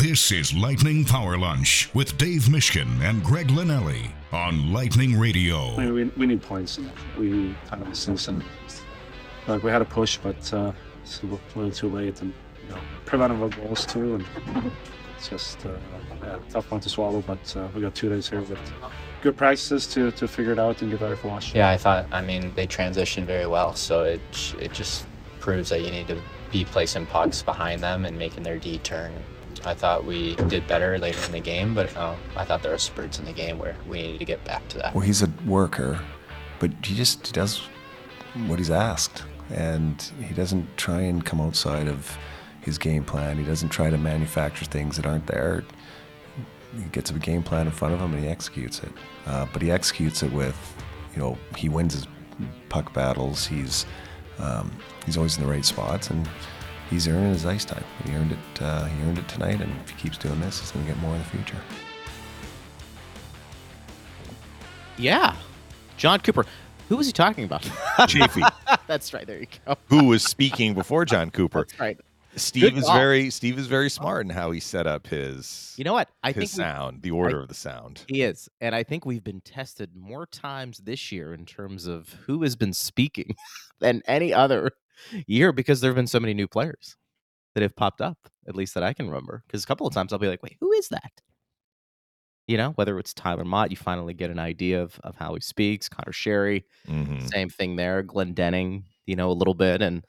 This is Lightning Power Lunch with Dave Mishkin and Greg Linnelli on Lightning Radio. I mean, we, we need points. We kind of the season. Like we had a push, but uh, it's a little too late, and you know, preventable goals too, and it's just uh, yeah, tough one to swallow. But uh, we got two days here with good practices to, to figure it out and get ready for Wash. Yeah, I thought. I mean, they transitioned very well, so it it just proves that you need to be placing pucks behind them and making their D turn. I thought we did better later in the game, but I thought there were spurts in the game where we needed to get back to that. Well, he's a worker, but he just he does what he's asked, and he doesn't try and come outside of his game plan. He doesn't try to manufacture things that aren't there. He gets a game plan in front of him and he executes it. Uh, but he executes it with, you know, he wins his puck battles. He's um, he's always in the right spots and he's earning his ice time. He earned it. Uh, he earned it tonight, and if he keeps doing this, he's going to get more in the future. Yeah, Jon Cooper. Who was he talking about? Chaffee. That's right. There you go. Who was speaking before Jon Cooper? That's right. Steve Good is call. very Steve is very smart in how he set up his You know what? I his think we- sound, the order of the sound. he is, and I think we've been tested more times this year in terms of who has been speaking than any other year because there have been so many new players that have popped up. At least that I can remember. Because a couple of times I'll be like, "Wait, who is that?" You know, whether it's Tyler Motte, you finally get an idea of, of how he speaks. Conor Sheary, Mhm. same thing there. Glendening, you know, a little bit, and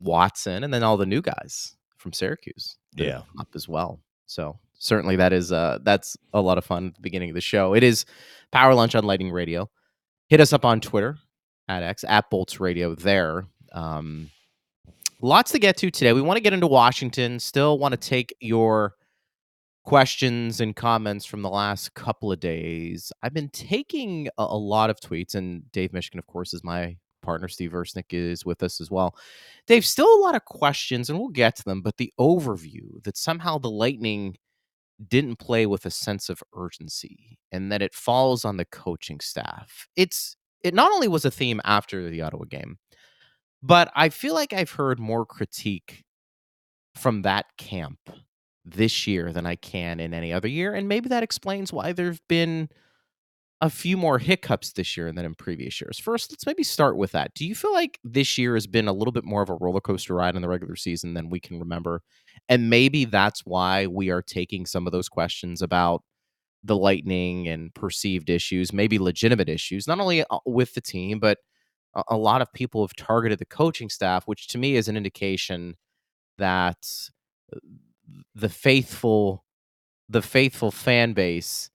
Watson, and then all the new guys from Syracuse. Yeah. up as well. So certainly that is uh that's a lot of fun at the beginning of the show. It is Power Lunch on Lightning Radio. Hit us up on Twitter at X at Bolts Radio there. Um lots to get to today. We want to get into Washington. Still want to take your questions and comments from the last couple of days. I've been taking a, a lot of tweets, and Dave Mishkin, of course, is my partner. Steve Versnick is with us as well. Dave, still a lot of questions, and we'll get to them, but the overview that somehow the Lightning didn't play with a sense of urgency and that it falls on the coaching staff. It's it not only was a theme after the Ottawa game, but I feel like I've heard more critique from that camp this year than I can in any other year. And maybe that explains why there have been a few more hiccups this year than in previous years. First, let's maybe start with that. Do you feel like this year has been a little bit more of a roller coaster ride in the regular season than we can remember? And maybe that's why we are taking some of those questions about the Lightning and perceived issues, maybe legitimate issues, not only uh, with the team, but a, lot of people have targeted the coaching staff, which to me is an indication that uh, the faithful the faithful fan base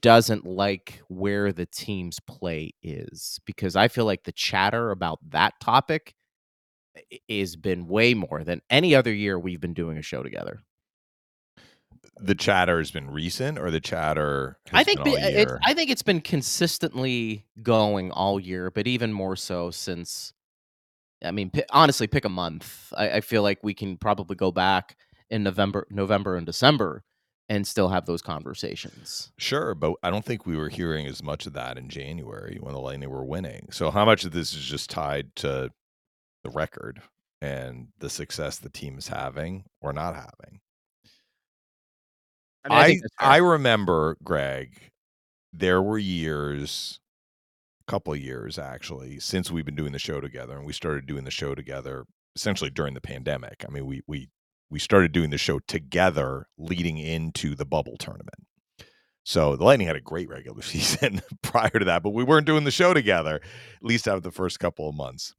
doesn't like where the team's play is because I feel like the chatter about that topic has been way more than any other year we've been doing a show together. The chatter has been recent, or the chatter. Has I think been all uh, it's? I think it's been consistently going all year, but even more so since. I mean, pi- honestly, pick a month. I, I feel like we can probably go back in November, November and December, and still have those conversations. Sure, but I don't think we were hearing as much of that in January when the Lightning were winning. So how much of this is just tied to the record and the success the team is having or not having? Mean, I I think that's fair. I remember, Greg, there were years, a couple of years actually, since we've been doing the show together, and we started doing the show together essentially during the pandemic. I mean, we we we started doing the show together leading into the bubble tournament. So the Lightning had a great regular season prior to that, but we weren't doing the show together, at least out of the first couple of months.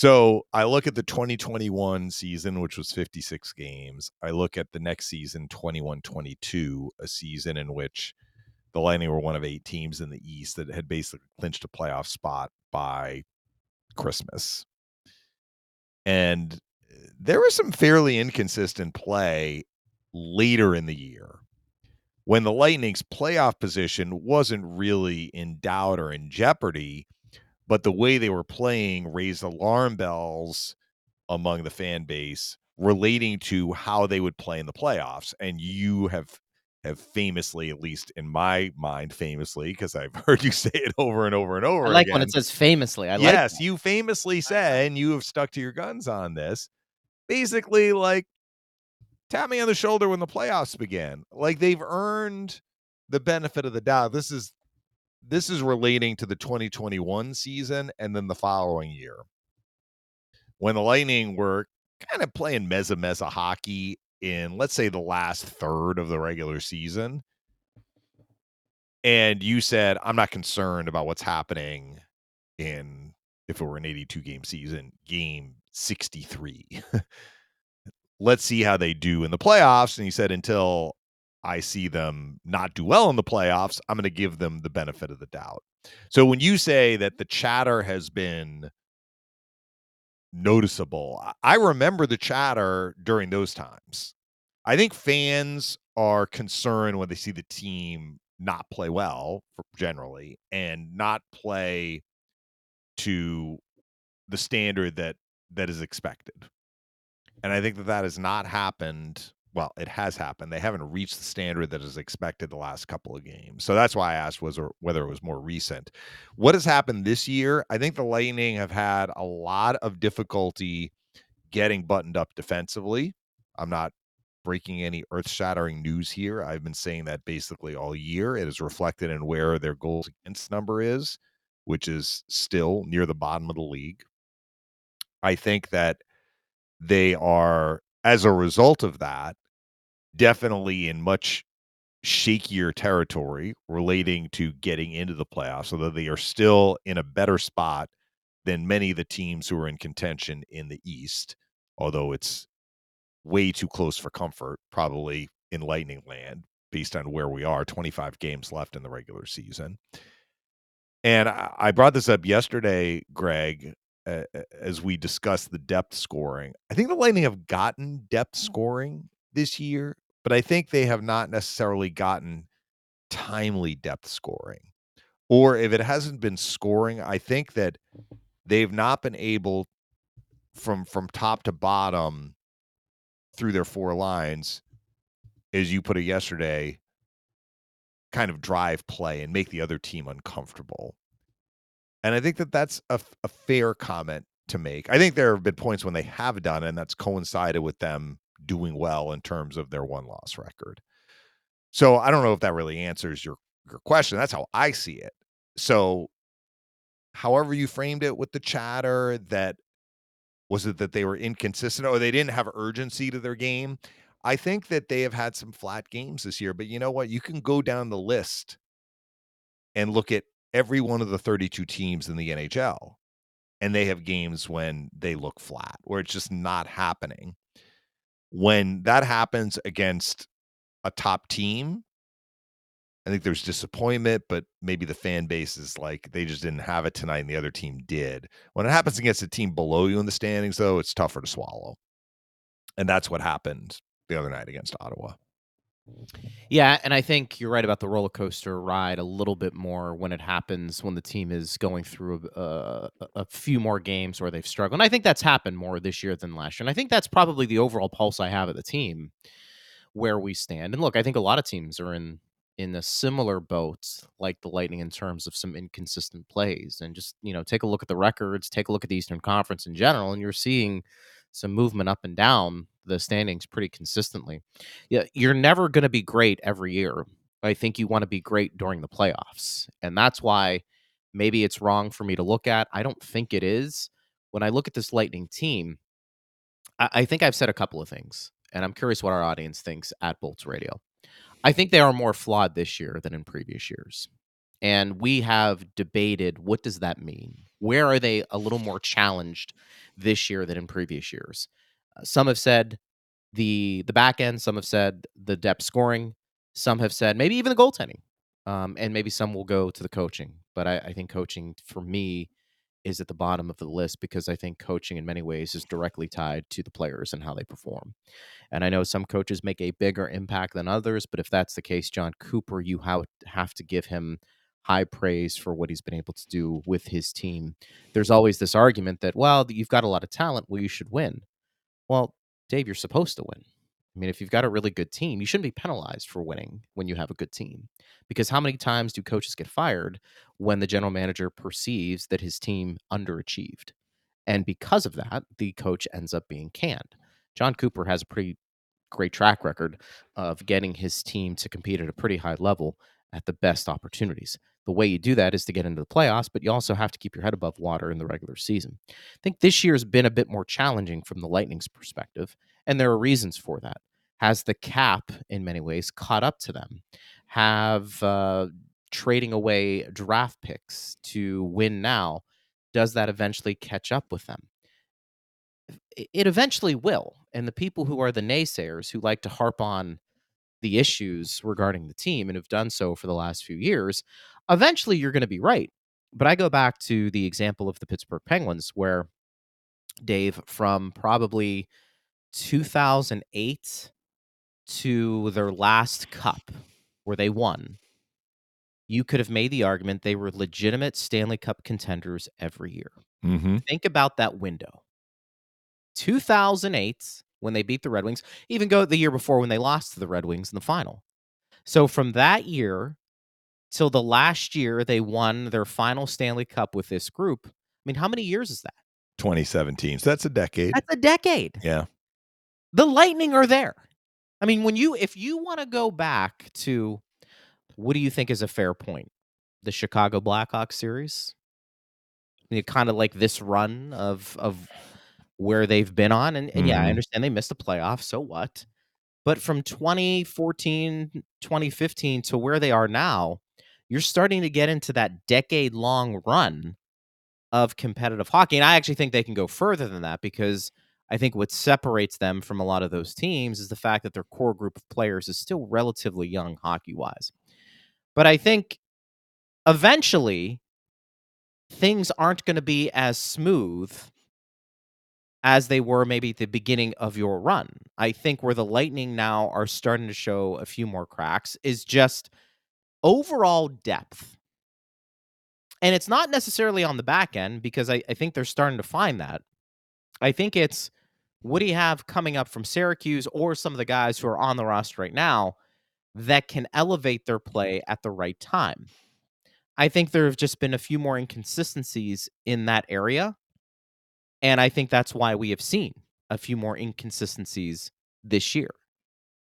So I look at the 2021 season, which was 56 games. I look at the next season, 21 22, a season in which the Lightning were one of eight teams in the East that had basically clinched a playoff spot by Christmas. And uh, there was some fairly inconsistent play later in the year when the Lightning's playoff position wasn't really in doubt or in jeopardy, but the way they were playing raised alarm bells among the fan base relating to how they would play in the playoffs. And you have have famously, at least in my mind, famously, because I've heard you say it over and over and over. I like again, when it says famously. I like yes, that. you famously said, and you have stuck to your guns on this. Basically, like tap me on the shoulder when the playoffs begin. Like they've earned the benefit of the doubt. This is this is relating to the 2021 season and then the following year. When the Lightning were kind of playing mezza mezza hockey in let's say the last third of the regular season and you said i'm not concerned about what's happening in if it were an 82 game season game 63 let's see how they do in the playoffs and he said until i see them not do well in the playoffs i'm going to give them the benefit of the doubt so when you say that the chatter has been noticeable. I remember the chatter during those times. I think fans are concerned when they see the team not play well generally and not play to the standard that that is expected. And I think that that has not happened well, it has happened. They haven't reached the standard that is expected the last couple of games. So that's why I asked was whether it was more recent. What has happened this year? I think the Lightning have had a lot of difficulty getting buttoned up defensively. I'm not breaking any earth-shattering news here. I've been saying that basically all year. It is reflected in where their goals against number is, which is still near the bottom of the league. I think that they are as a result of that, definitely in much shakier territory relating to getting into the playoffs, although they are still in a better spot than many of the teams who are in contention in the East, although it's way too close for comfort, probably in Lightning Land, based on where we are 25 games left in the regular season. And I brought this up yesterday, Greg, uh, as we discussed the depth scoring. I think the Lightning have gotten depth mm. scoring this year, but I think they have not necessarily gotten timely depth scoring. Or if it hasn't been scoring, I think that they've not been able from from top to bottom through their four lines, as you put it yesterday, kind of drive play and make the other team uncomfortable. And I think that that's a, a fair comment to make. I think there have been points when they have done, and that's coincided with them doing well in terms of their one loss record. So I don't know if that really answers your your question. That's how I see it. So however you framed it with the chatter that was it that they were inconsistent or they didn't have urgency to their game? I think that they have had some flat games this year, but you know what? You can go down the list and look at every one of the 32 teams in the NHL. And they have games when they look flat, where it's just not happening. When that happens against a top team, I think there's disappointment, but maybe the fan base is like they just didn't have it tonight and the other team did. When it happens against a team below you in the standings, though, it's tougher to swallow. And that's what happened the other night against Ottawa. Yeah, and I think you're right about the roller coaster ride a little bit more when it happens when the team is going through a, a, a, few more games where they've struggled. And I think that's happened more this year than last year. And I think that's probably the overall pulse I have of the team where we stand. And look, I think a lot of teams are in in a similar boat like the Lightning in terms of some inconsistent plays. And just, you know, take a look at the records, take a look at the Eastern Conference in general, and you're seeing some movement up and down the standings pretty consistently. Yeah, you're never going to be great every year. I think you want to be great during the playoffs. And that's why maybe it's wrong for me to look at. I don't think it is. When I look at this Lightning team, I, I think I've said a couple of things, and I'm curious what our audience thinks at Bolts Radio. I think they are more flawed this year than in previous years. And we have debated what does that mean? Where are they a little more challenged this year than in previous years? Some have said the the back end. Some have said the depth scoring. Some have said maybe even the goaltending. Um, and maybe some will go to the coaching. But I, I think coaching for me is at the bottom of the list because I think coaching in many ways is directly tied to the players and how they perform. And I know some coaches make a bigger impact than others, but if that's the case, Jon Cooper, you have to give him high praise for what he's been able to do with his team. There's always this argument that, well, you've got a lot of talent, well, you should win. Well, Dave, you're supposed to win. I mean, if you've got a really good team, you shouldn't be penalized for winning when you have a good team. Because how many times do coaches get fired when the general manager perceives that his team underachieved? And because of that, the coach ends up being canned. Jon Cooper has a pretty great track record of getting his team to compete at a pretty high level at the best opportunities. The way you do that is to get into the playoffs, but you also have to keep your head above water in the regular season. I think this year has been a bit more challenging from the Lightning's perspective, and there are reasons for that. Has the cap, in many ways, caught up to them? Have uh, trading away draft picks to win now, does that eventually catch up with them? It eventually will. And the people who are the naysayers who like to harp on the issues regarding the team and have done so for the last few years, eventually you're going to be right. But I go back to the example of the Pittsburgh Penguins, where Dave, from probably 2008 to their last cup where they won, you could have made the argument they were legitimate Stanley Cup contenders every year. Mm-hmm. Think about that window. 2008 when they beat the Red Wings, even go the year before when they lost to the Red Wings in the final. So from that year till the last year they won their final Stanley Cup with this group. I mean, how many years is that? 2017. So that's a decade. That's a decade. yeah. The Lightning are there. I mean, when you if you want to go back to what do you think is a fair point? The Chicago Blackhawks series? I mean, kind of like this run of of where they've been on. And, and yeah, I Mhm. understand they missed the playoffs. So what? But from 2014, 2015 to where they are now, you're starting to get into that decade long run of competitive hockey. And I actually think they can go further than that because I think what separates them from a lot of those teams is the fact that their core group of players is still relatively young hockey wise. But I think eventually things aren't going to be as smooth as they were maybe at the beginning of your run. I think where the Lightning now are starting to show a few more cracks is just overall depth. And it's not necessarily on the back end because I, I think they're starting to find that. I think it's what do you have coming up from Syracuse or some of the guys who are on the roster right now that can elevate their play at the right time. I think there have just been a few more inconsistencies in that area. And I think that's why we have seen a few more inconsistencies this year.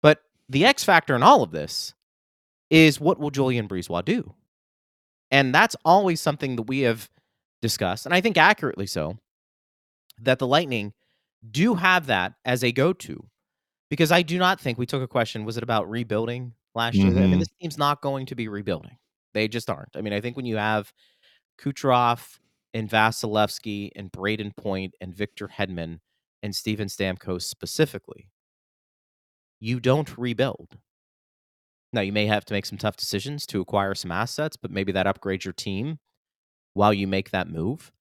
But the X factor in all of this is what will Julien BriseBois do? And that's always something that we have discussed, and I think accurately so, that the Lightning do have that as a go to. Because I do not think we took a question, was it about rebuilding last year? I mean, Mhm. this team's not going to be rebuilding. They just aren't. I mean, I think when you have Kucherov and Vasilevskiy and Brayden Point and Victor Hedman and Steven Stamkos specifically, you don't rebuild. Now, you may have to make some tough decisions to acquire some assets, but maybe that upgrades your team while you make that move.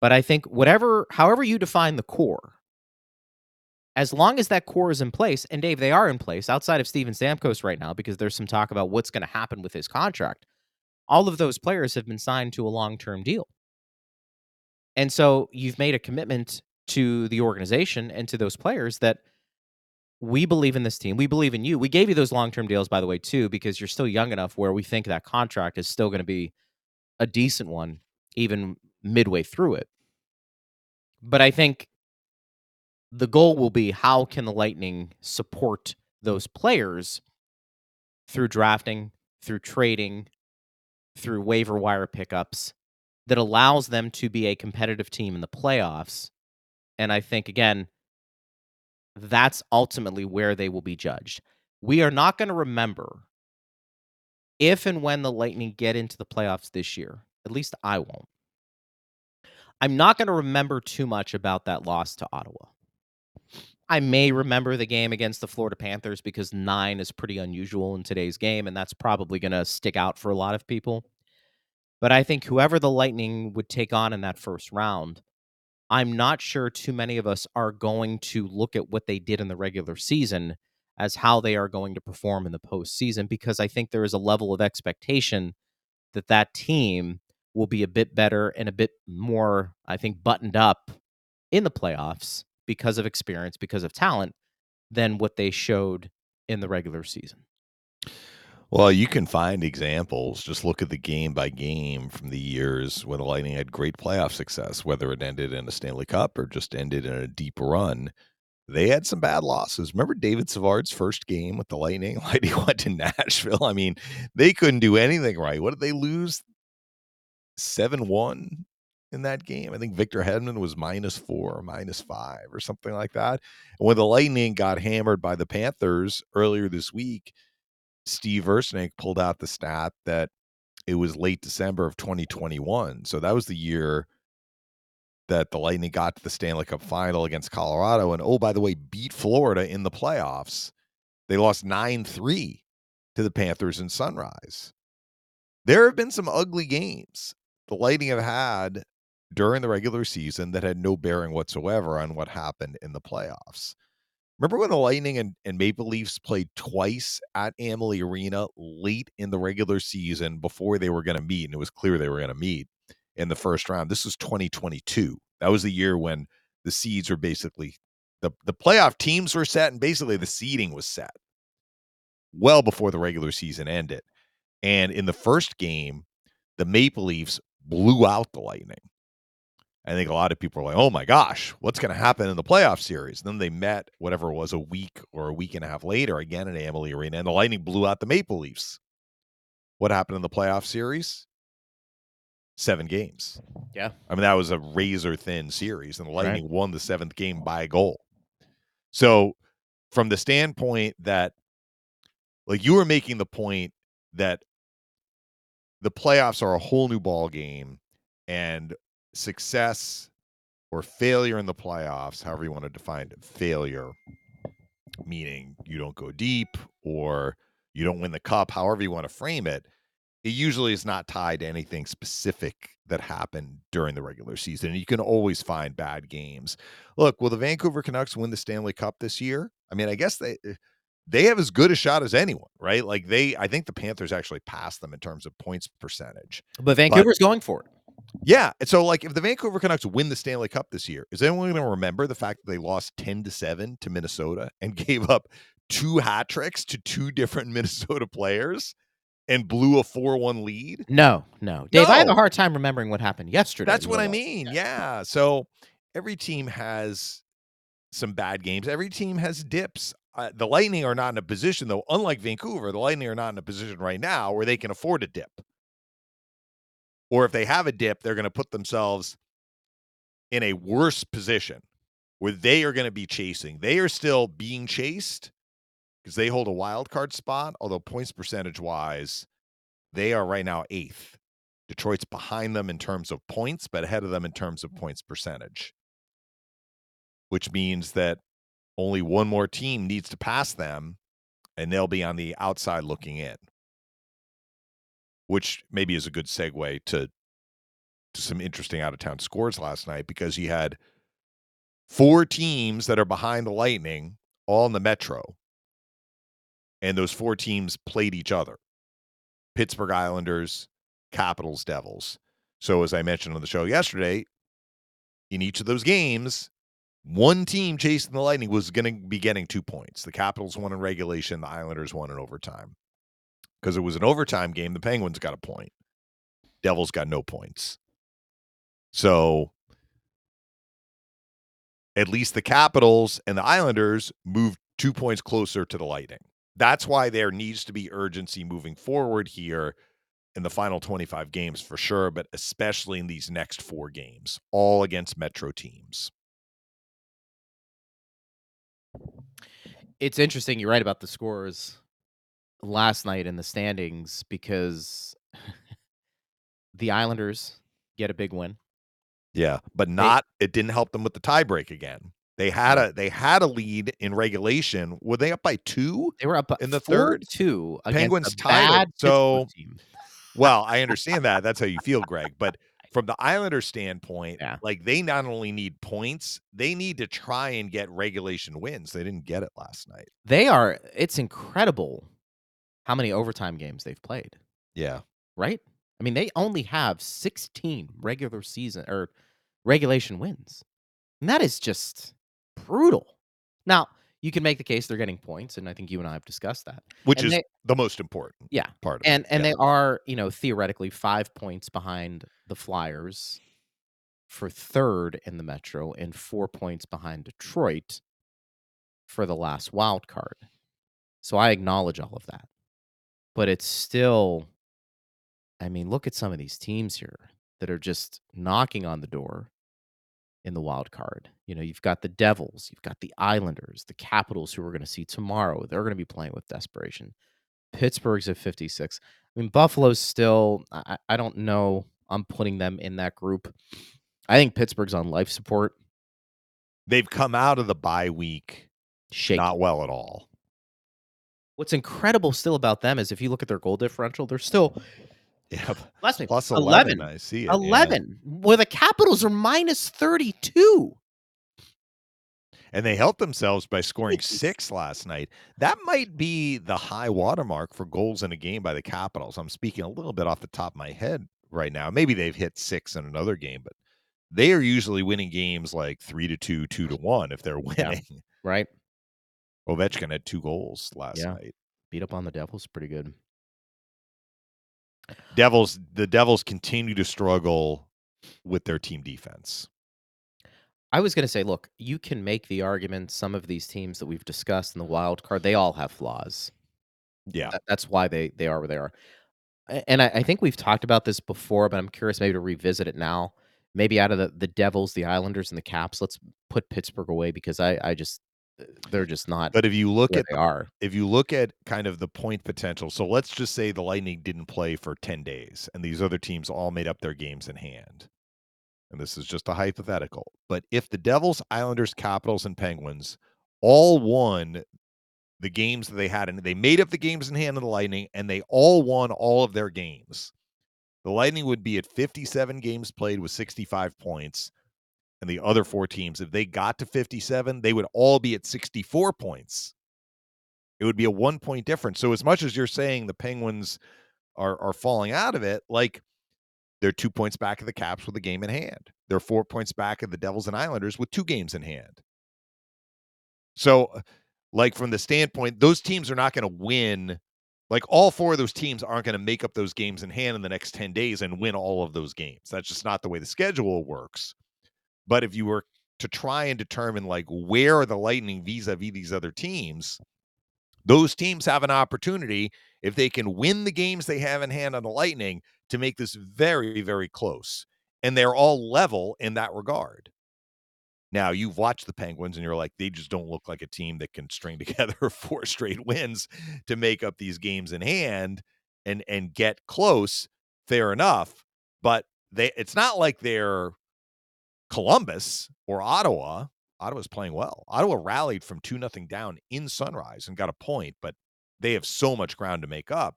But I think whatever, however you define the core, as long as that core is in place, and Dave, they are in place outside of Steven Stamkos right now, because there's some talk about what's going to happen with his contract. All of those players have been signed to a long term deal. And so you've made a commitment to the organization and to those players that we believe in this team. We believe in you. We gave you those long term deals, by the way, too, because you're still young enough where we think that contract is still going to be a decent one, even midway through it. But I think the goal will be how can the Lightning support those players through drafting, through trading, through waiver wire pickups that allows them to be a competitive team in the playoffs. And I think, again, that's ultimately where they will be judged. We are not going to remember if and when the Lightning get into the playoffs this year. At least I won't. I'm not going to remember too much about that loss to Ottawa. I may remember the game against the Florida Panthers because nine is pretty unusual in today's game, and that's probably going to stick out for a lot of people. But I think whoever the Lightning would take on in that first round, I'm not sure too many of us are going to look at what they did in the regular season as how they are going to perform in the postseason because I think there is a level of expectation that that team will be a bit better and a bit more, I think, buttoned up in the playoffs because of experience, because of talent, than what they showed in the regular season. Well, you can find examples. Just look at the game by game from the years when the Lightning had great playoff success, whether it ended in a Stanley Cup or just ended in a deep run. they had some bad losses. Remember David Savard's first game with the Lightning? Lightning went to Nashville. I mean, they couldn't do anything right. What did they lose? 7 1 in that game. I think Victor Hedman was minus four or minus five or something like that. And when the Lightning got hammered by the Panthers earlier this week, Steve Versnick pulled out the stat that it was late December of 2021. So that was the year that the Lightning got to the Stanley Cup final against Colorado. And oh, by the way, beat Florida in the playoffs. They lost 9 3 to the Panthers in Sunrise. There have been some ugly games the Lightning have had during the regular season that had no bearing whatsoever on what happened in the playoffs. Remember when the Lightning and, and Maple Leafs played twice at Amalie Arena late in the regular season before they were going to meet, and it was clear they were going to meet in the first round. This was 2022. That was the year when the seeds were basically the, the playoff teams were set and basically the seeding was set well before the regular season ended. And in the first game, the Maple Leafs blew out the Lightning. I think a lot of people are like, oh my gosh, what's going to happen in the playoff series? And then they met, whatever it was, a week or a week and a half later again in Amalie Arena, and the Lightning blew out the Maple Leafs. What happened in the playoff series? Seven games. Yeah. I mean, that was a razor thin series, and the Lightning Right. won the seventh game by a goal. So, from the standpoint that, like, you were making the point that the playoffs are a whole new ball game, and success or failure in the playoffs, however you want to define it, failure, meaning you don't go deep or you don't win the cup, however you want to frame it, it usually is not tied to anything specific that happened during the regular season. And you can always find bad games. Look, will the Vancouver Canucks win the Stanley Cup this year? I mean, I guess they eh, they have as good a shot as anyone, right? Like they I think the Panthers actually passed them in terms of points percentage. But Vancouver's going for it. Yeah. So, like, if the Vancouver Canucks win the Stanley Cup this year, is anyone going to remember the fact that they lost 10 to 7 to Minnesota and gave up two hat tricks to two different Minnesota players and blew a 4 1 lead? No, no. Dave, I have a hard time remembering what happened yesterday. That's what I mean. Yeah. So, every team has some bad games, every team has dips. Uh, the Lightning are not in a position, though, unlike Vancouver, the Lightning are not in a position right now where they can afford a dip. Or if they have a dip, they're going to put themselves in a worse position where they are going to be chasing. They are still being chased because they hold a wild card spot, although points percentage wise, they are right now eighth. Detroit's behind them in terms of points, but ahead of them in terms of points percentage, which means that only one more team needs to pass them and they'll be on the outside looking in, which maybe is a good segue to, to some interesting out of town scores last night because you had four teams that are behind the Lightning, all in the Metro. And those four teams played each other Pittsburgh Islanders, Capitals, Devils. So, as I mentioned on the show yesterday, in each of those games, one team chasing the Lightning was going to be getting two points. The Capitals won in regulation, the Islanders won in overtime. Because it was an overtime game, the Penguins got a point. Devils got no points. So, at least the Capitals and the Islanders moved two points closer to the Lightning. That's why there needs to be urgency moving forward here in the final 25 games for sure, but especially in these next four games, all against Metro teams. It's interesting. You're right about the scores last night in the standings because the Islanders get a big win. Yeah, but not it didn't help them with the tiebreak again. They had a they had a lead in regulation. Were they up by two? They were up In the third, two. Penguins tied so- Well, I understand that. That's how you feel, Greg. But from the Islander standpoint, Yeah. like they not only need points, they need to try and get regulation wins. They didn't get it last night. they are. It's incredible how many overtime games they've played. Yeah. Right? I mean, they only have 16 regular season or regulation wins. And that is just brutal. Now, you can make the case they're getting points, and I think you and I have discussed that. Which And is they- the most important Yeah. part of And it. and Yeah. they are, you know, theoretically five points behind the Flyers for third in the Metro and four points behind Detroit for the last wild card. So I acknowledge all of that. But it's still I mean, look at some of these teams here that are just knocking on the door in the wild card. You know, you've got the Devils, you've got the Islanders, the Capitals, who we're going to see tomorrow. They're going to be playing with desperation. Pittsburgh's at 56. I mean, Buffalo's still, I, I don't know. I'm putting them in that group. I think Pittsburgh's on life support. They've come out of the bye week Shaky. not well at all. What's incredible still about them is if you look at their goal differential, they're still Yeah, last me plus 11. I see it. yeah. 11 where the Capitals are minus 32. And they helped themselves by scoring six last night. That might be the high watermark for goals in a game by the Capitals. I'm speaking a little bit off the top of my head right now. Maybe they've hit six in another game, but they are usually winning games like three to two, two to one if they're Yeah. winning. Right? Ovechkin had two goals last Yeah. night. Beat up on the Devils pretty good. Devils, the Devils continue to struggle with their team defense. I was going to say, look, you can make the argument some of these teams that we've discussed in the wild card, they all have flaws. Yeah. That- that's why they they are where they are. And I, I think we've talked about this before, but I'm curious maybe to revisit it now. Maybe out of the, the Devils, the Islanders, and the Caps, let's put Pittsburgh away because I, I just they're just not But if you look at they are. if you look at kind of the point potential, so let's just say the Lightning didn't play for 10 days and these other teams all made up their games in hand. And this is just a hypothetical. But if the Devils, Islanders, Capitals, and Penguins all won the games that they had, and they made up the games in hand of the Lightning, and they all won all of their games, the Lightning would be at 57 games played with 65 points. And the other four teams, if they got to 57, they would all be at 64 points it would be a one point difference. So as much as you're saying the Penguins are are falling out of it, like they're two points back of the Caps with a game in hand. They're four points back of the Devils and Islanders with two games in hand. So, uh, like from the standpoint, those teams are not going to win. Like all four of those teams aren't going to make up those games in hand in the next 10 days and win all of those games. That's just not the way the schedule works. But if you were to try and determine like where are the Lightning vis-a-vis these other teams, those teams have an opportunity if they can win the games they have in hand on the Lightning to make this very, very close. And they're all level in that regard. Now, you've watched the Penguins and you're like, they just don't look like a team that can string together four straight wins to make up these games in hand and and get close. Fair enough. But they it's not like they're Columbus or Ottawa. Ottawa's playing well. Ottawa rallied from 2 nothing down in Sunrise and got a point, but they have so much ground to make up.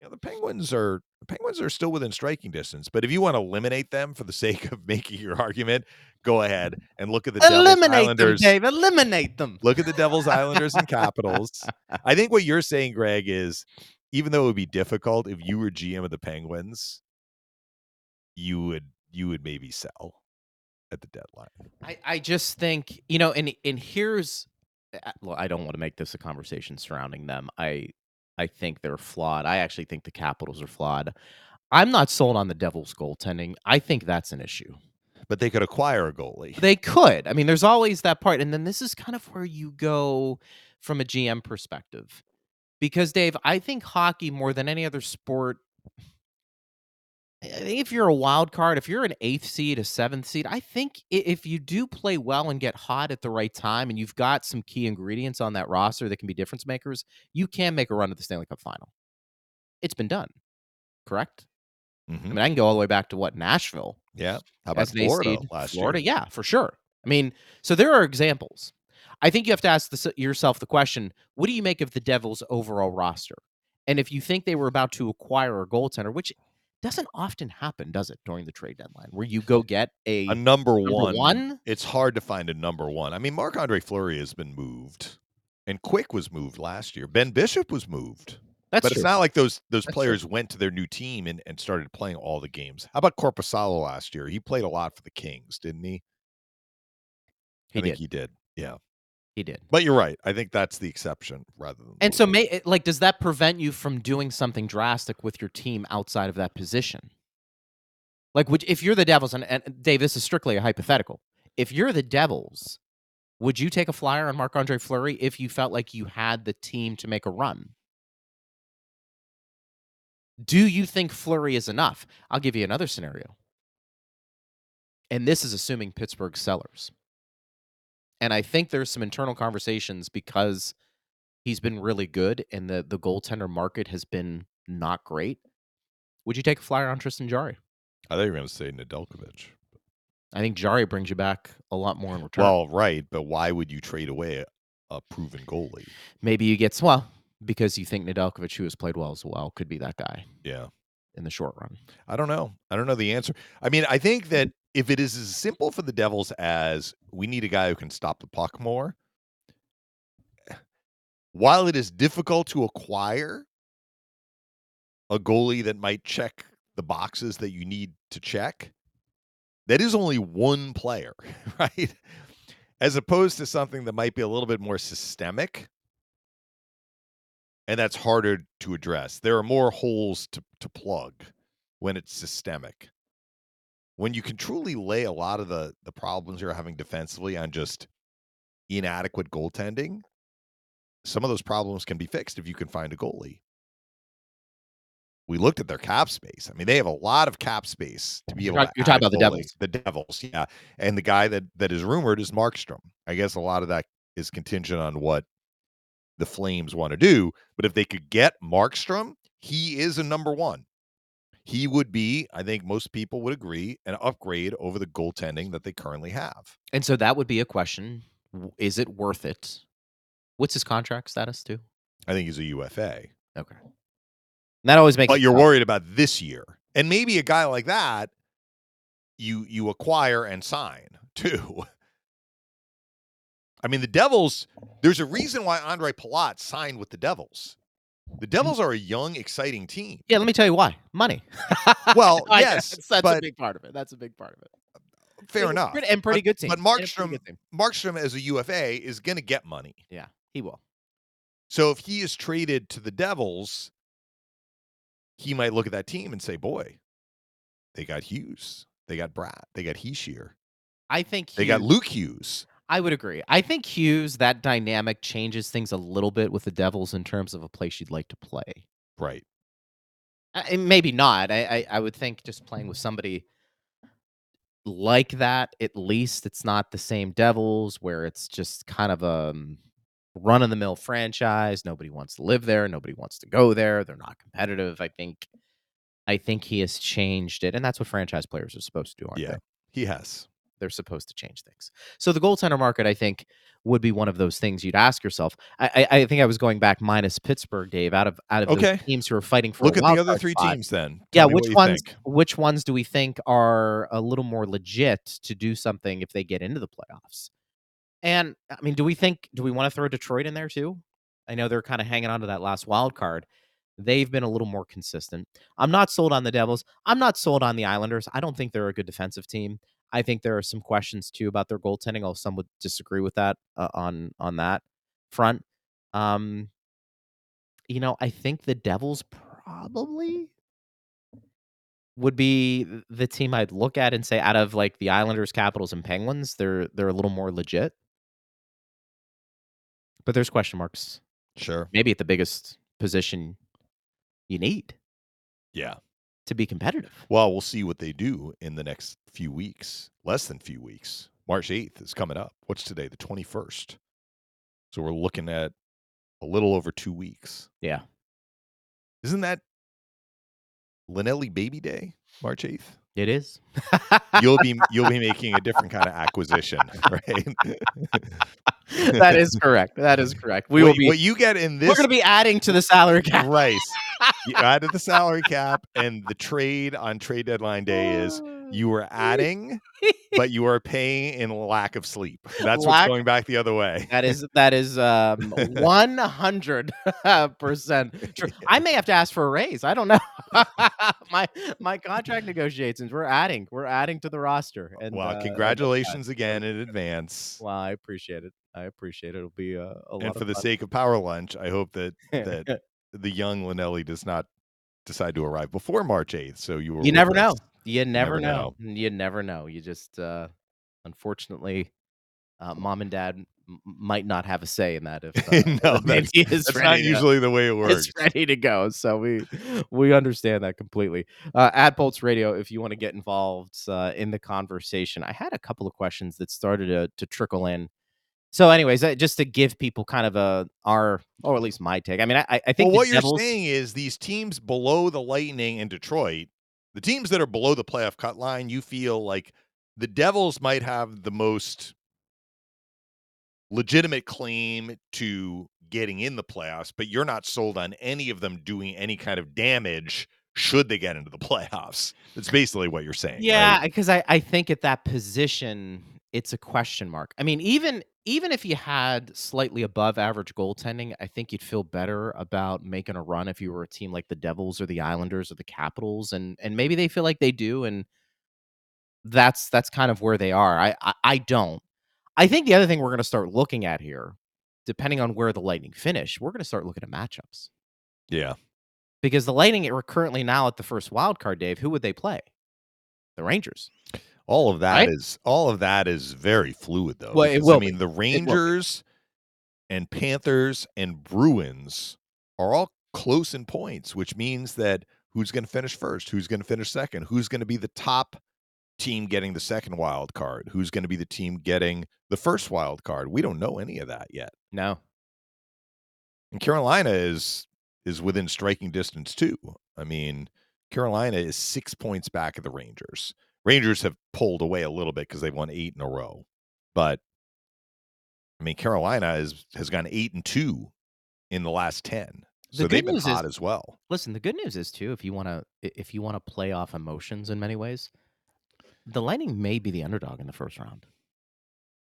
You know, the Penguins are the Penguins are still within striking distance, but if you want to eliminate them for the sake of making your argument, go ahead and look at the Devils, Eliminate them, Islanders. Dave. Eliminate them. Look at the Devils, Islanders, and Capitals. I think what you're saying, Greg, is even though it would be difficult if you were GM of the Penguins, you would you would maybe sell at the deadline. I, I just think you know, and and here's, well, I don't want to make this a conversation surrounding them. I I think they're flawed. I actually think the Capitals are flawed. I'm not sold on the Devils goaltending. I think that's an issue. But they could acquire a goalie. They could. I mean, there's always that part, and then this is kind of where you go from a GM perspective, because Dave, I think hockey more than any other sport. I think if you're a wild card, if you're an eighth seed, a seventh seed, I think if you do play well and get hot at the right time, and you've got some key ingredients on that roster that can be difference makers, you can make a run at the Stanley Cup final. It's been done, correct? I Mhm. mean, I can go all the way back to what Nashville Yeah. How about as an A Florida last Florida, year? yeah, for sure. I mean, so there are examples. I think you have to ask the, yourself the question: What do you make of the Devils' overall roster? And if you think they were about to acquire a goaltender, which doesn't often happen, does it, during the trade deadline, where you go get a, A number, number one. one? It's hard to find a number one. I mean, Marc Andre Fleury has been moved, and Quick was moved last year. Ben Bishop was moved. That's but true. it's not like those those That's true. players went to their new team and, and started playing all the games. How about Korpisalo last year? He played a lot for the Kings, didn't he? he I think he did. Yeah. He did. But you're right. I think that's the exception rather than And so, may like, does that prevent you from doing something drastic with your team outside of that position? Like, would if you're the Devils, and, and Dave, this is strictly a hypothetical. If you're the Devils, Would you take a flyer on Marc Andre Fleury if you felt like you had the team to make a run? Do you think Fleury is enough? I'll give you another scenario. And this is assuming Pittsburgh sellers. And I think there's some internal conversations because he's been really good and the, the goaltender market has been not great. Would you take a flyer on Tristan Jarry? I thought you were going to say Nedeljkovic. I think Jarry brings you back a lot more in return. Well, right, but why would you trade away a, a proven goalie? maybe you get well because you think Nedeljkovic, who has played well as well, could be that guy Yeah. in the short run. I don't know. I don't know the answer. I mean, I think that if it is as simple for the Devils as we need a guy who can stop the puck more, while it is difficult to acquire a goalie that might check the boxes that you need to check, that is only one player, right? As opposed to something that might be a little bit more systemic. And that's harder to address. There are more holes to, to plug when it's systemic. When you can truly lay a lot of the the problems you're having defensively on just inadequate goaltending, some of those problems can be fixed if you can find a goalie. We looked at their cap space. I mean, they have a lot of cap space to be You're able talk- to. you're talking about the. Devils. The Devils, yeah. And the guy that that is rumored is Markstrom. I guess a lot of that is contingent on what the Flames want to do. But if they could get Markstrom, he is a number one. He would be, I think most people would agree, an upgrade over the goaltending that they currently have. And so that would be a question. Is it worth it? What's his contract status too? I think he's a UFA. Okay. That always makes But you're tough. worried about this year. And maybe a guy like that you you acquire and sign too. I mean, the Devils, there's a reason why Ondrej Palat signed with the Devils. The Devils mm. are a young, exciting team. Yeah, let me tell you why. Money. Well, yes, that's, that's a big part of it. That's a big part of it. Fair And enough. pretty- and pretty But- good team. But Markstrom, team. Markstrom as a UFA is going to get money. Yeah, he will. So if he is traded to the Devils, he might look at that team and say, "Boy, they got Hughes, they got Bratt, they got Hischier, I think they got Luke Hughes." I would agree. I think Hughes, that dynamic changes things a little bit with the Devils in terms of a place you'd like to play. Right. And maybe not. I, I I would think just playing with somebody like that, at least it's not the same Devils where it's just kind of a um, run of the mill franchise. Nobody wants to live there. Nobody wants to go there. They're not competitive. I think. I think he has changed it, and that's what franchise players are supposed to do, aren't Yeah. they? He has. They're supposed to change things. So the goaltender market, I think, would be one of those things you'd ask yourself. I, I, I think I was going back minus Pittsburgh, Dave, out of out of Okay. teams who are fighting for. Look at the other three spot. teams then. Yeah, Tell me which ones? think. Which ones do we think are a little more legit to do something if they get into the playoffs? And I mean, do we think? Do we want to throw Detroit in there too? I know they're kind of hanging on to that last wild card. They've been a little more consistent. I'm not sold on the Devils. I'm not sold on the Islanders. I don't think they're a good defensive team. I think there are some questions too about their goaltending. Although some would disagree with that uh, on on that front. Um, you know, I think the Devils probably would be the team I'd look at and say out of like the Islanders, Capitals, and Penguins, they're they're a little more legit. But there's question marks. Sure. Maybe at the biggest position you need Yeah. To be competitive. Well, we'll see what they do in the next few weeks. Less than few weeks. March 8th is coming up. What's today? The 21st. So we're looking at a little over 2 weeks. Yeah. Isn't that Linnelli Baby Day? March 8th? It is. You'll be you'll be making a different kind of acquisition, right? that is correct. That is correct. We what, will be. what you get in this we're going to be adding to the salary cap. right. You added the salary cap and the trade on trade deadline day is you were adding, but you are paying in lack of sleep. That's what's going back the other way. That is that is um one hundred percent true. I may have to ask for a raise. I don't know. my my contract negotiations. We're adding. We're adding to the roster. And well, uh, congratulations again in advance. Well, I appreciate it. I appreciate it. It'll be a, a lot and for the fun. sake of power lunch, I hope that that the young Linnelli does not decide to arrive before March 8th. So you were you never know. You never, never know. You never know. You just uh unfortunately uh, mom and dad m- might not have a say in that if, uh, No, is That's not to- usually the way it works. It's ready to go. So we we understand that completely. Uh, at Bolts Radio, if you want to get involved uh, in the conversation, I had a couple of questions that started to, to trickle in. So, anyways, just to give people kind of a our or at least my take. I mean, I, I think well, what Devils- you're saying is these teams below the Lightning and Detroit, the teams that are below the playoff cut line, you feel like the Devils might have the most legitimate claim to getting in the playoffs, but you're not sold on any of them doing any kind of damage should they get into the playoffs. That's basically what you're saying. Yeah, right? because I, I think at that position it's a question mark. I mean, even even if you had slightly above average goaltending, I think you'd feel better about making a run if you were a team like the Devils or the Islanders or the Capitals, and and maybe they feel like they do, and that's that's kind of where they are. I I, I don't. I think the other thing we're going to start looking at here, depending on where the Lightning finish, we're going to start looking at matchups Yeah. because the Lightning eh, are currently now at the first wild card. Dave, who would they play? The Rangers. All of that Right? is all of that is very fluid though. Well, it because, will I be. mean, the. Rangers and Panthers and Bruins are all close in points, which means that who's going to finish first, who's going to finish second, who's going to be the top team getting the second wild card, who's going to be the team getting the first wild card. We don't know any of that yet. No. And Carolina is is within striking distance too. I mean, Carolina is six points back of the Rangers. Rangers have pulled away a little bit because they've won eight in a row, but I mean, Carolina is has gone eight and two in the last ten, The so they've been news is- hot as well. Listen, the good news is too, if you want to, if you want to play off emotions in many ways, the Lightning may be the underdog in the first round,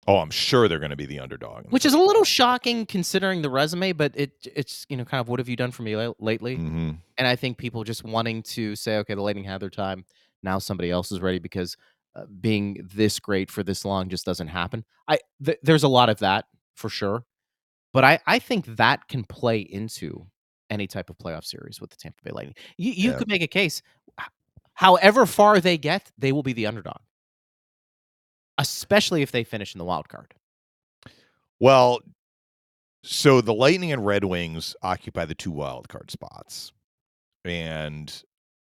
Oh, I'm sure they're going to be the underdog, which is a little round. shocking considering the resume. But it, it's you know, kind of what have you done for me la- lately? Mhm. And I think people just wanting to say, okay, the Lightning had their time. Now somebody else is ready because uh, being this great for this long just doesn't happen. I th- there's a lot of that for sure, but I I think that can play into any type of playoff series with the Tampa Bay Lightning. You you Yeah. could make a case. However far they get, they will be the underdog, especially if they finish in the wild card. Well, so the Lightning and Red Wings occupy the two wild card spots. And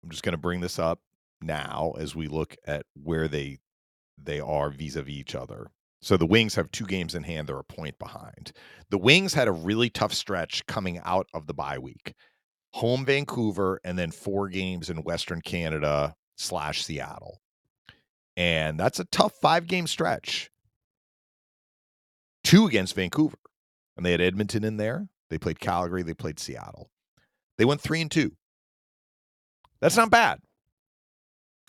I'm just going to bring this up now as we look at where they they are vis-a-vis each other. So the Wings have two games in hand, they're a point behind. The Wings had a really tough stretch coming out of the bye week. Home Vancouver and then four games in Western Canada slash Seattle. And that's a tough five game stretch two against Vancouver. And they had Edmonton in there. They played Calgary. They played Seattle. They went three and two. That's not bad.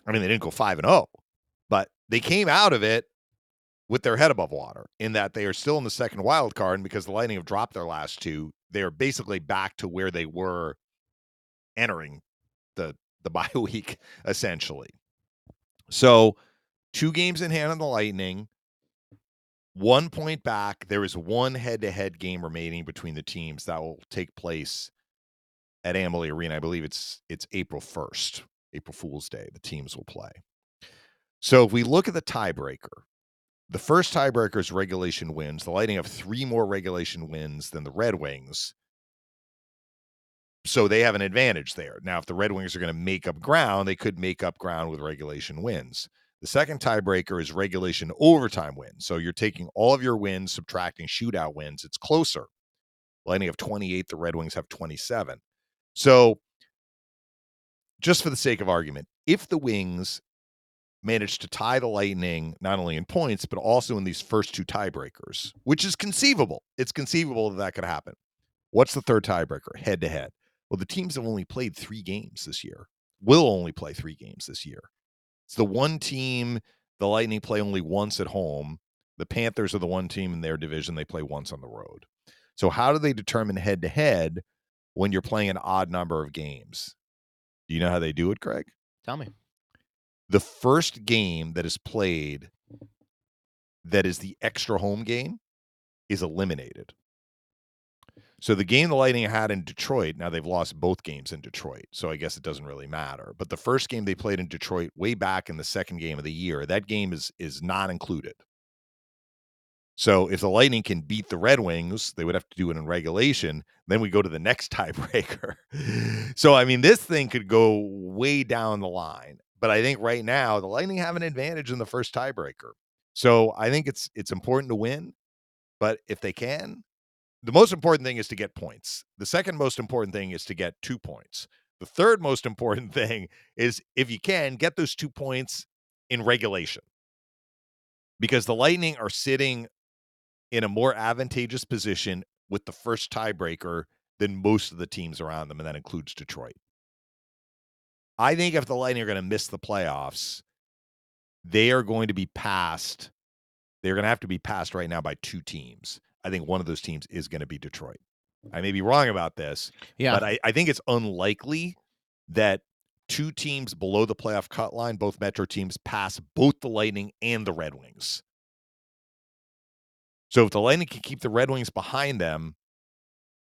I mean, they didn't go five and oh, but they came out of it with their head above water in that they are still in the second wild card. And because the Lightning have dropped their last two, they are basically back to where they were entering the the bye week, essentially. So two games in hand on the Lightning one point back. There is one head to head game remaining between the teams that will take place at Amalie Arena. I believe it's it's April 1st, April Fool's Day. The teams will play. So if we look at the tiebreaker, the first tiebreaker is regulation wins. The Lightning have three more regulation wins than the Red Wings. So they have an advantage there. Now, if the Red Wings are going to make up ground, they could make up ground with regulation wins. The second tiebreaker is regulation overtime wins. So you're taking all of your wins, subtracting shootout wins. It's closer. Lightning have 28, the Red Wings have 27. So, just for the sake of argument, if the Wings manage to tie the Lightning not only in points, but also in these first two tiebreakers, which is conceivable, it's conceivable that that could happen. What's the third tiebreaker? Head to head. Well, the teams have only played three games this year, will only play three games this year. It's the one team the Lightning play only once at home. The Panthers are the one team in their division they play once on the road. So how do they determine head to head when you're playing an odd number of games? Do you know how they do it, Craig? Tell me. The first game that is played that is the extra home game is eliminated. So the game the Lightning had in Detroit, now they've lost both games in Detroit, so I guess it doesn't really matter. But the first game they played in Detroit way back in the second game of the year, that game is is not included. So if the Lightning can beat the Red Wings, they would have to do it in regulation. Then we go to the next tiebreaker. so I mean, this thing could go way down the line. But I think right now the Lightning have an advantage in the first tiebreaker. So I think it's it's important to win. But if they can, the most important thing is to get points. The second most important thing is to get two points. The third most important thing is if you can get those two points in regulation. Because the Lightning are sitting in a more advantageous position with the first tiebreaker than most of the teams around them, and that includes Detroit. I think if the Lightning are going to miss the playoffs, they are going to be passed. They're going to have to be passed right now by two teams. I think one of those teams is going to be Detroit. I may be wrong about this, Yeah. but I, I think it's unlikely that two teams below the playoff cut line, both Metro teams, pass both the Lightning and the Red Wings. So if the Lightning can keep the Red Wings behind them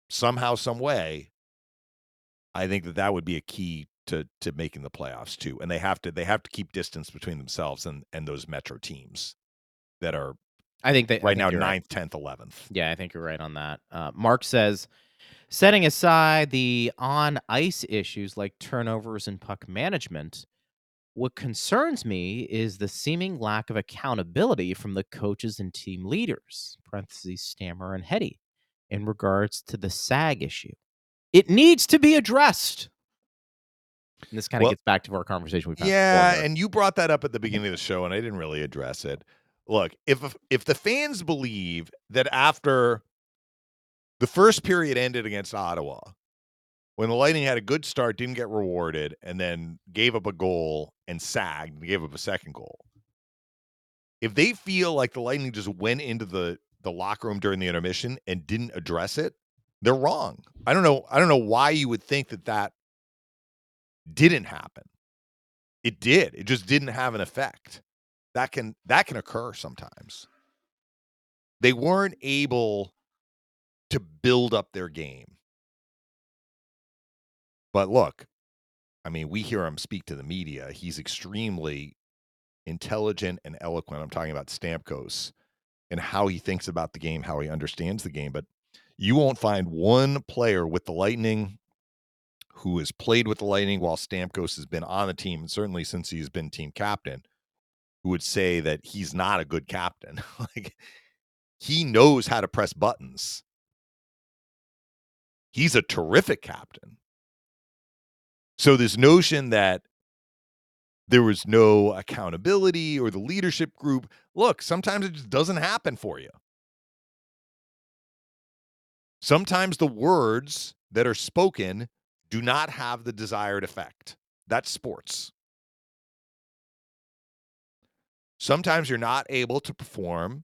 somehow, some way, I think that that would be a key to to making the playoffs too. And they have to they have to keep distance between themselves and and those Metro teams that are I think that right think now ninth, tenth, eleventh. Yeah, I think you're right on that. Uh, Mark says, setting aside the on ice issues like turnovers and puck management, what concerns me is the seeming lack of accountability from the coaches and team leaders, parentheses Stammer and Hetty, in regards to the SAG issue. It needs to be addressed. And this kind of Well, gets back to our conversation we've had. Yeah, before. and you brought that up at the beginning of the show, and I didn't really address it. Look, if if the fans believe that after the first period ended against Ottawa, when the Lightning had a good start, didn't get rewarded, and then gave up a goal and sagged and gave up a second goal. If they feel like the Lightning just went into the the locker room during the intermission and didn't address it, they're wrong. I don't know. I don't know why you would think that that didn't happen. It did. It just didn't have an effect. That can that can occur sometimes. They weren't able to build up their game. But look, I mean, we hear him speak to the media. He's extremely intelligent and eloquent. I'm talking about Stamkos and how he thinks about the game, how he understands the game. But you won't find one player with the Lightning who has played with the Lightning while Stamkos has been on the team, certainly since he's been team captain, who would say that he's not a good captain. like he knows how to press buttons. He's a terrific captain. So this notion that there was no accountability or the leadership group, look, sometimes it just doesn't happen for you. Sometimes the words that are spoken do not have the desired effect. That's sports. Sometimes you're not able to perform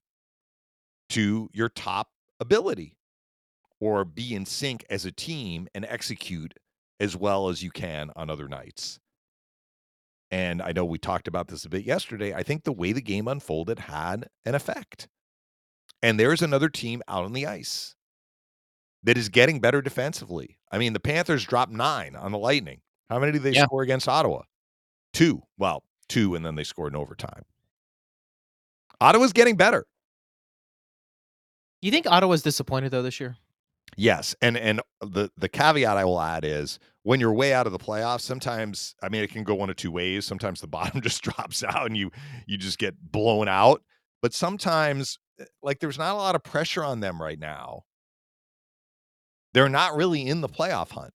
to your top ability or be in sync as a team and execute as well as you can on other nights. And I know we talked about this a bit yesterday. I think the way the game unfolded had an effect. And there's another team out on the ice that is getting better defensively. I mean, the Panthers dropped nine on the Lightning. How many did they Yeah. score against Ottawa? Two. Well, two, and then they scored in overtime. Ottawa's getting better. You think Ottawa's disappointed though this year? Yes, and and the the caveat I will add is when you're way out of the playoffs, sometimes I mean it can go one of two ways. Sometimes the bottom just drops out and you you just get blown out. But sometimes eh, like there's not a lot of pressure on them right now. They're not really in the playoff hunt.